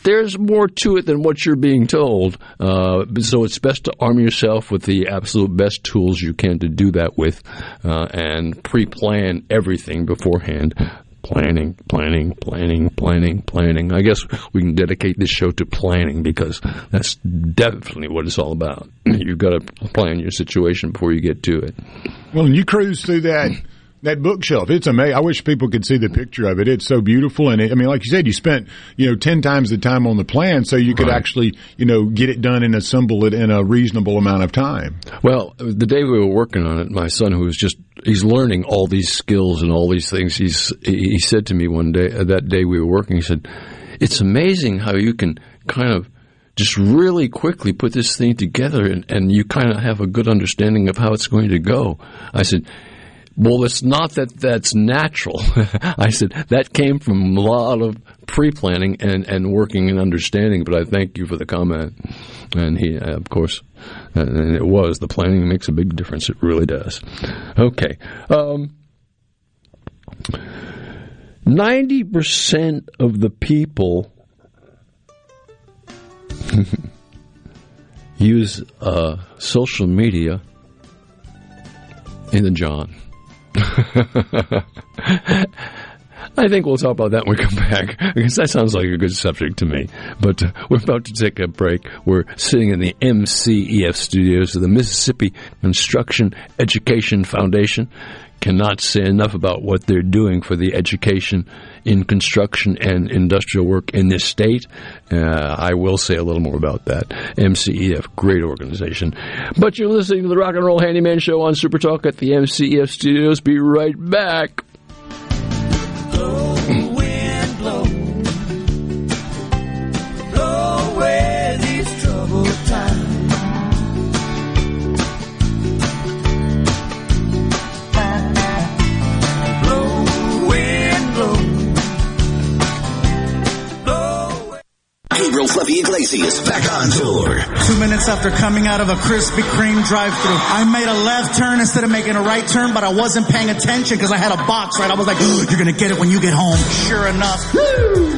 there's more to it than what you're being told. Uh, so it's best to arm yourself with the absolute best tools you can to do that with uh, and pre plan everything beforehand. Planning, planning, planning, planning, planning. I guess we can dedicate this show to planning because that's definitely what it's all about. You've got to plan your situation before you get to it. Well, you cruise through that that bookshelf. It's amazing. I wish people could see the picture of it. It's so beautiful, and it, I mean, like you said, you spent you know ten times the time on the plan, so you could Right. actually you know get it done and assemble it in a reasonable amount of time. Well, the day we were working on it, my son, who was just he's learning all these skills and all these things, he's he said to me one day uh, that day we were working, he said, "It's amazing how you can kind of." Just really quickly put this thing together, and, and you kind of have a good understanding of how it's going to go. I said, well, it's not that that's natural. I said that came from a lot of pre-planning and, and working and understanding. But I thank you for the comment. And he, uh, of course, and it was the planning makes a big difference. It really does. Okay, ninety percent of the people use uh, social media in the John. I think we'll talk about that when we come back because that sounds like a good subject to me. But uh, we're about to take a break. We're sitting in the MCEF studios of the Mississippi Construction Education Foundation. Cannot say enough about what they're doing for the education in construction and industrial work in this state. Uh, I will say a little more about that. MCEF, great organization. But you're listening to the Rock and Roll Handyman Show on Super Talk at the MCEF studios. Be right back. Hey! Fluffy Iglesias back on tour. Two minutes after coming out of a Krispy Kreme drive-through, I made a left turn instead of making a right turn, but I wasn't paying attention because I had a box, right? I was like, you're gonna get it when you get home. Sure enough,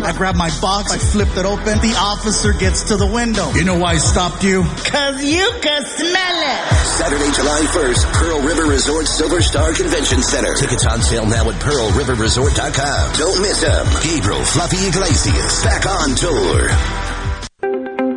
I grabbed my box, I flipped it open, the officer gets to the window. You know why I stopped you? Cause you can smell it. Saturday, July 1st, Pearl River Resort Silver Star Convention Center. Tickets on sale now at pearlriverresort.com. Don't miss them. Gabriel Fluffy Iglesias back on tour.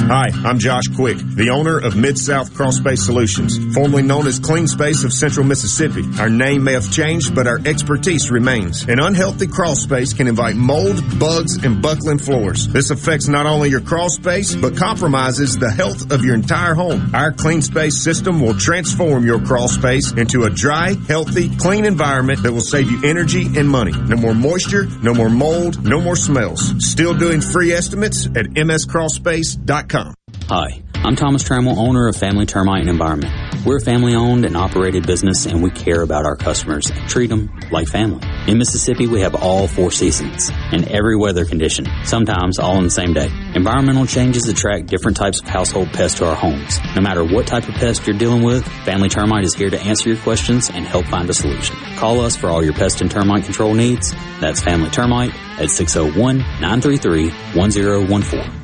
Hi, I'm Josh Quick, the owner of Mid-South Crawl Space Solutions, formerly known as Clean Space of Central Mississippi. Our name may have changed, but our expertise remains. An unhealthy crawl space can invite mold, bugs, and buckling floors. This affects not only your crawl space, but compromises the health of your entire home. Our Clean Space system will transform your crawl space into a dry, healthy, clean environment that will save you energy and money. No more moisture, no more mold, no more smells. Still doing free estimates at mscrawlspace.com. Hi, I'm Thomas Trammell, owner of Family Termite and Environment. We're a family owned and operated business and we care about our customers and treat them like family. In Mississippi, we have all four seasons and every weather condition, sometimes all on the same day. Environmental changes attract different types of household pests to our homes. No matter what type of pest you're dealing with, Family Termite is here to answer your questions and help find a solution. Call us for all your pest and termite control needs. That's Family Termite at 601 933 1014.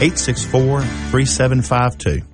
864 3752.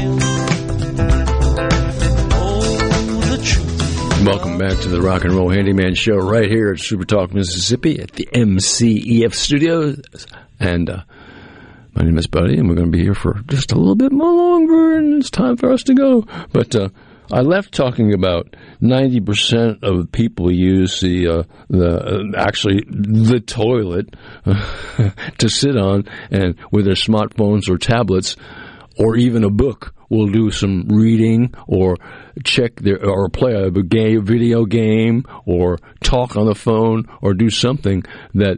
dwell. back to the Rock and Roll Handyman Show right here at Super Talk, Mississippi at the MCEF studios. And uh, my name is Buddy, and we're going to be here for just a little bit more longer, and it's time for us to go. But uh, I left talking about 90% of people use the, uh, the uh, actually the toilet to sit on and with their smartphones or tablets or even a book will do some reading or check their or play a game, video game or talk on the phone or do something that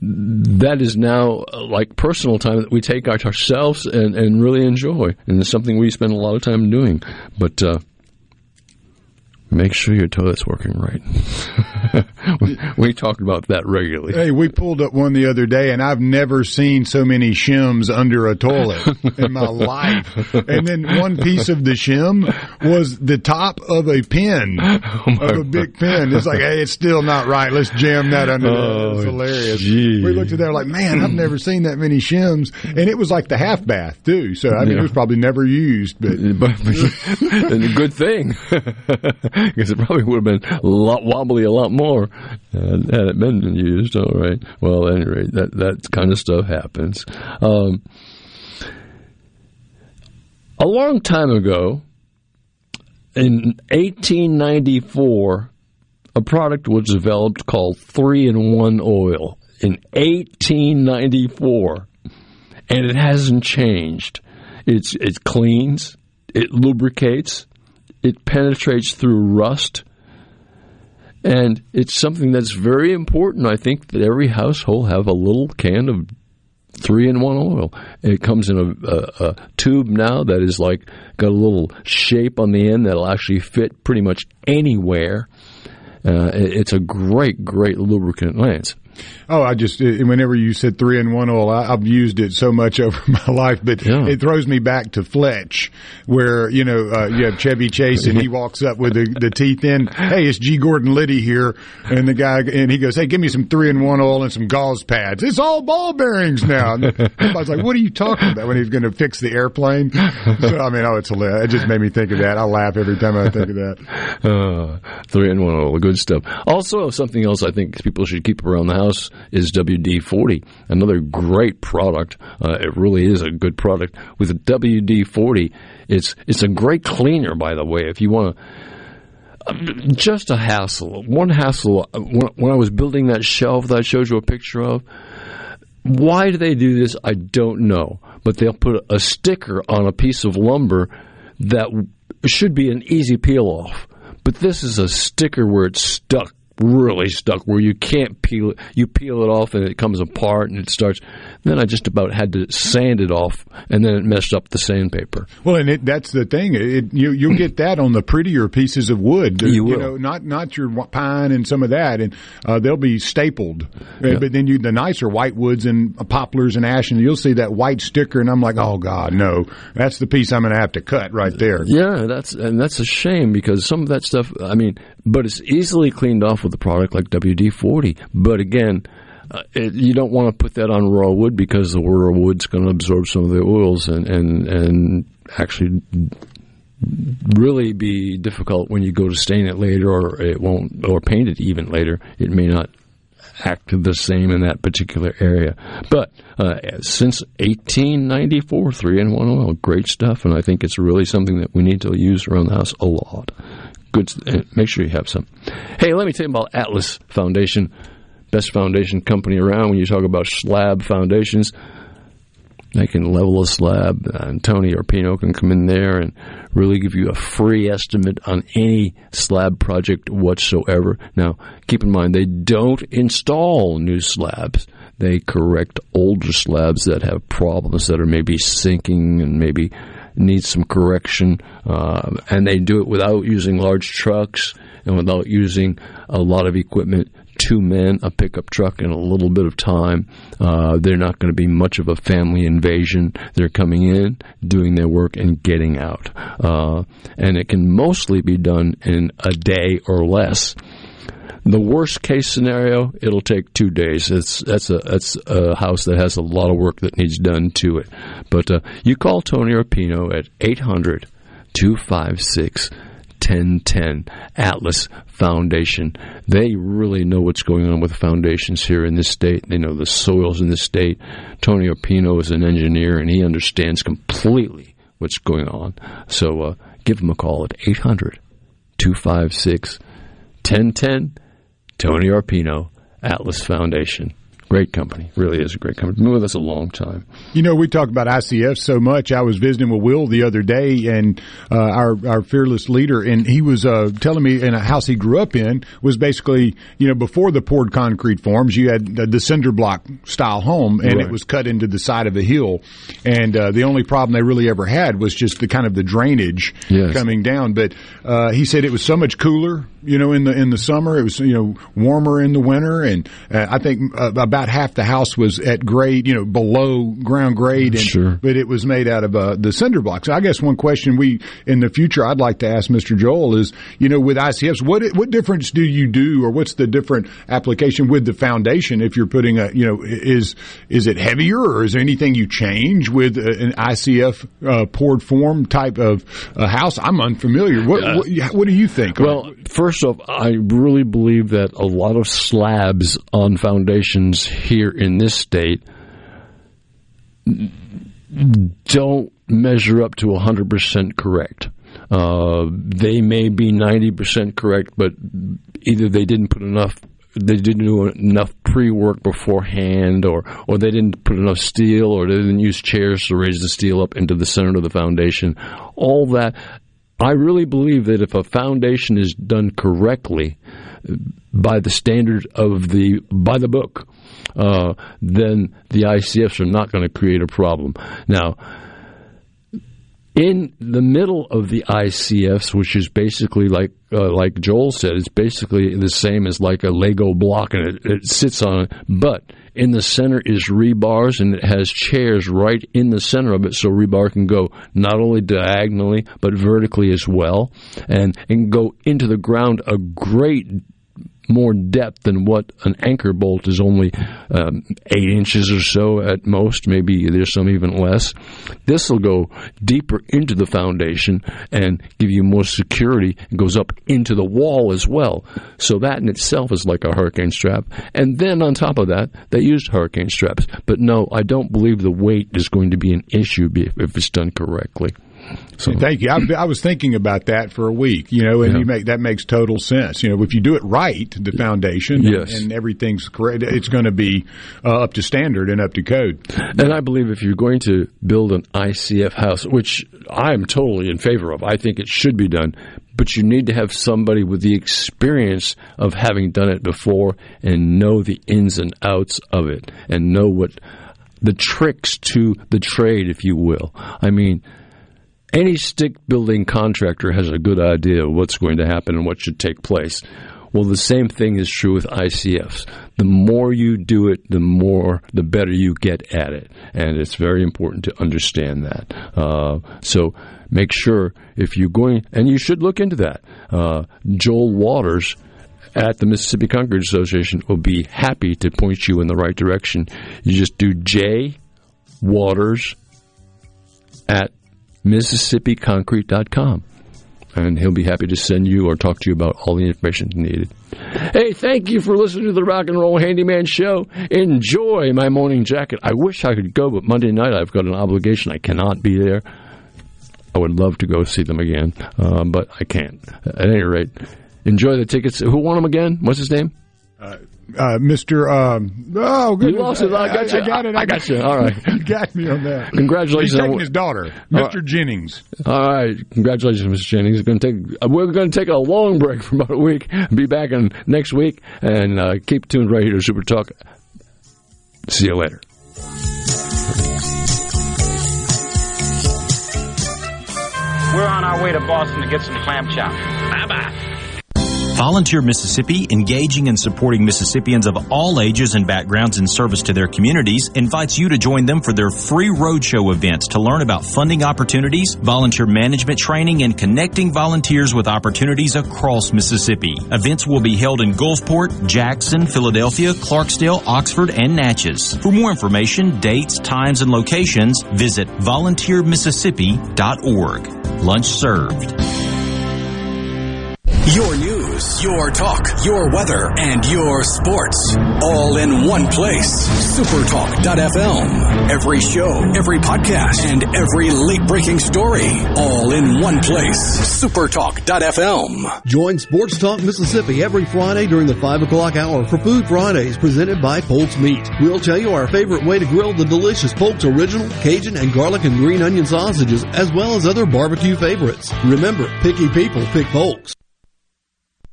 that is now like personal time that we take ourselves and, and really enjoy and it's something we spend a lot of time doing but uh, Make sure your toilet's working right. we, we talked about that regularly. Hey, we pulled up one the other day, and I've never seen so many shims under a toilet in my life. And then one piece of the shim was the top of a pen, oh of a big pen. It's like, hey, it's still not right. Let's jam that under. Oh, It's hilarious. Geez. We looked at that like, man, I've never seen that many shims, and it was like the half bath too. So I mean, yeah. it was probably never used, but, but, but a good thing because it probably would have been a lot wobbly a lot more had, had it been used. All right. Well, at any rate, that that kind of stuff happens. Um, a long time ago, in 1894, a product was developed called three in one oil. In 1894, and it hasn't changed. It's it cleans, it lubricates, it penetrates through rust. And it's something that's very important. I think that every household have a little can of three in one oil. It comes in a, a, a, tube now that is like got a little shape on the end that'll actually fit pretty much anywhere. Uh, it's a great, great lubricant, Lance. Oh, I just whenever you said three in one oil, I, have used it so much over my life, but yeah. it throws me back to Fletch, where you know uh, you have Chevy Chase and he walks up with the, the teeth in. Hey, it's G. Gordon Liddy here, and the guy and he goes, "Hey, give me some three in one oil and some gauze pads. It's all ball bearings now." And everybody's like, "What are you talking about?" When he's going to fix the airplane. So I mean, oh, it's hilarious. It just made me think of that. I laugh every time I think of that. Uh, three in one oil, good stuff. Also, something else I think people should keep around the house is WD 40, another great product. Uh, it really is a good product. With WD 40, it's, it's a great cleaner, by the way, if you want to just a hassle. One hassle. When I was building that shelf that I showed you a picture of, why do they do this? I don't know. But they'll put a sticker on a piece of lumber that should be an easy peel off. But this is a sticker where it's stuck really stuck where you can't peel it. You peel it off and it comes apart and it starts. Then I just about had to sand it off, and then it messed up the sandpaper. Well, and it, that's the thing. It, you you'll get that on the prettier pieces of wood. You, will. know, not not your pine and some of that, and uh, they'll be stapled. Yeah. But then you the nicer white woods and poplars and ash, and you'll see that white sticker, and I'm like, oh god, no, that's the piece I'm going to have to cut right there. Yeah, that's and that's a shame because some of that stuff. I mean, but it's easily cleaned off with a product like WD 40. But again, uh, it, you don't want to put that on raw wood because the raw wood's going to absorb some of the oils and, and, and actually really be difficult when you go to stain it later or it won't, or paint it even later. It may not act the same in that particular area. But uh, since 1894, three in one oil, great stuff, and I think it's really something that we need to use around the house a lot good. Uh, make sure you have some. Hey, let me tell you about Atlas Foundation, best foundation company around. When you talk about slab foundations, they can level a slab, and Tony Arpino can come in there and really give you a free estimate on any slab project whatsoever. Now, keep in mind, they don't install new slabs. They correct older slabs that have problems that are maybe sinking and maybe needs some correction, uh, and they do it without using large trucks and without using a lot of equipment. Two men, a pickup truck, and a little bit of time. Uh, they're not going to be much of a family invasion. They're coming in, doing their work, and getting out. Uh, and it can mostly be done in a day or less. The worst case scenario, it'll take two days. It's that's a that's a house that has a lot of work that needs done to it. But uh, you call Tony Arpino at 800 256 1010 Atlas Foundation. They really know what's going on with foundations here in this state. They know the soils in this state. Tony Arpino is an engineer and he understands completely what's going on. So uh, give him a call at 800 256 1010. Tony Arpino, Atlas Foundation. Great company. Really is a great company. Been with us a long time. You know, we talk about ICF so much. I was visiting with Will the other day, and uh, our our fearless leader, and he was uh, telling me in a house he grew up in was basically, you know, before the poured concrete forms, you had the, the cinder block style home, and Right. it was cut into the side of a hill, and uh, the only problem they really ever had was just the kind of the drainage Yes. coming down. But uh, he said it was so much cooler, you know, in the in the summer. It was you know warmer in the winter, and uh, I think uh, about half the house was at grade, you know, below ground grade, and, Sure. But it was made out of uh, the cinder blocks. I guess one question we in the future I'd like to ask Mr. Joel is, you know, with ICFs, what what difference do you do, or what's the different application with the foundation if you're putting a, you know, is is it heavier, or is there anything you change with uh, an ICF uh, poured form type of uh, house? I'm unfamiliar. What, what what do you think? Well, first off, I really believe that a lot of slabs on foundations here in this state don't measure up to 100% correct. Uh, they may be 90% correct, but either they didn't put enough they didn't do enough pre-work beforehand or or they didn't put enough steel or they didn't use chairs to raise the steel up into the center of the foundation all that I really believe that if a foundation is done correctly by the standard of the by the book uh, then the ICFs are not going to create a problem now in the middle of the ICFs, which is basically like uh, like Joel said, it's basically the same as like a Lego block, and it, it sits on it. But in the center is rebars, and it has chairs right in the center of it, so rebar can go not only diagonally but vertically as well, and and go into the ground a great more depth than what an anchor bolt is only um, eight inches or so at most. Maybe there's some even less. This will go deeper into the foundation and give you more security. It goes up into the wall as well. So that in itself is like a hurricane strap. And then on top of that, they used hurricane straps. But no, I don't believe the weight is going to be an issue if it's done correctly. So Thank you. I, I was thinking about that for a week, you know, and Yeah. you make that makes total sense. You know, if you do it right, the foundation, and- and, everything's correct, it's going to be uh, up to standard and up to code. And I believe if you're going to build an ICF house, which I'm totally in favor of, I think it should be done, but you need to have somebody with the experience of having done it before and know the ins and outs of it and know what the tricks to the trade, if you will. I mean, any stick building contractor has a good idea of what's going to happen and what should take place. Well, the same thing is true with ICFs. The more you do it, the more, the better you get at it. And it's very important to understand that. Uh, so make sure if you're going, and you should look into that. Uh, Joel Waters at the Mississippi Concrete Association will be happy to point you in the right direction. You just do J Waters at MississippiConcrete.com. And he'll be happy to send you or talk to you about all the information needed. Hey, thank you for listening to the Rock and Roll Handyman Show. Enjoy my morning jacket. I wish I could go, but Monday night I've got an obligation. I cannot be there. I would love to go see them again, uh, but I can't. At any rate, enjoy the tickets. Who won them again? What's his name? Uh, Mr. Um, oh, good. You lost it. I got you. I, got it. I got you. All right. you got me on that. Congratulations He's taking his daughter, All Mr. Jennings. All right, congratulations, Mr. Jennings. We're going to take uh, we're going to take a long break for about a week. Be back in next week, and uh, keep tuned right here to Super Talk. See you later. We're on our way to Boston to get some clam chowder. Bye bye. Volunteer Mississippi, engaging and supporting Mississippians of all ages and backgrounds in service to their communities, invites you to join them for their free roadshow events to learn about funding opportunities, volunteer management training, and connecting volunteers with opportunities across Mississippi. Events will be held in Gulfport, Jackson, Philadelphia, Clarksdale, Oxford, and Natchez. For more information, dates, times, and locations, visit volunteermississippi.org. Lunch served. Your news, your talk, your weather, and your sports. All in one place. Supertalk.fm. Every show, every podcast, and every late breaking story. All in one place. Supertalk.fm. Join Sports Talk Mississippi every Friday during the 5 o'clock hour for Food Fridays presented by Polk's Meat. We'll tell you our favorite way to grill the delicious Polk's Original, Cajun, and garlic and green onion sausages, as well as other barbecue favorites. Remember, picky people pick Polk's.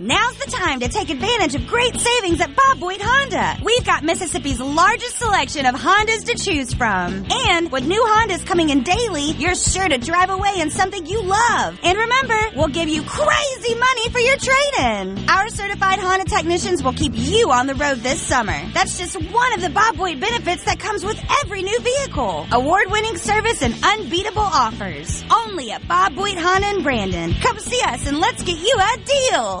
Now's the time to take advantage of great savings at Bob Boyd Honda. We've got Mississippi's largest selection of Hondas to choose from. And with new Hondas coming in daily, you're sure to drive away in something you love. And remember, we'll give you crazy money for your trade-in. Our certified Honda technicians will keep you on the road this summer. That's just one of the Bob Boyd benefits that comes with every new vehicle. Award-winning service and unbeatable offers. Only at Bob Boyd Honda in Brandon. Come see us and let's get you a deal.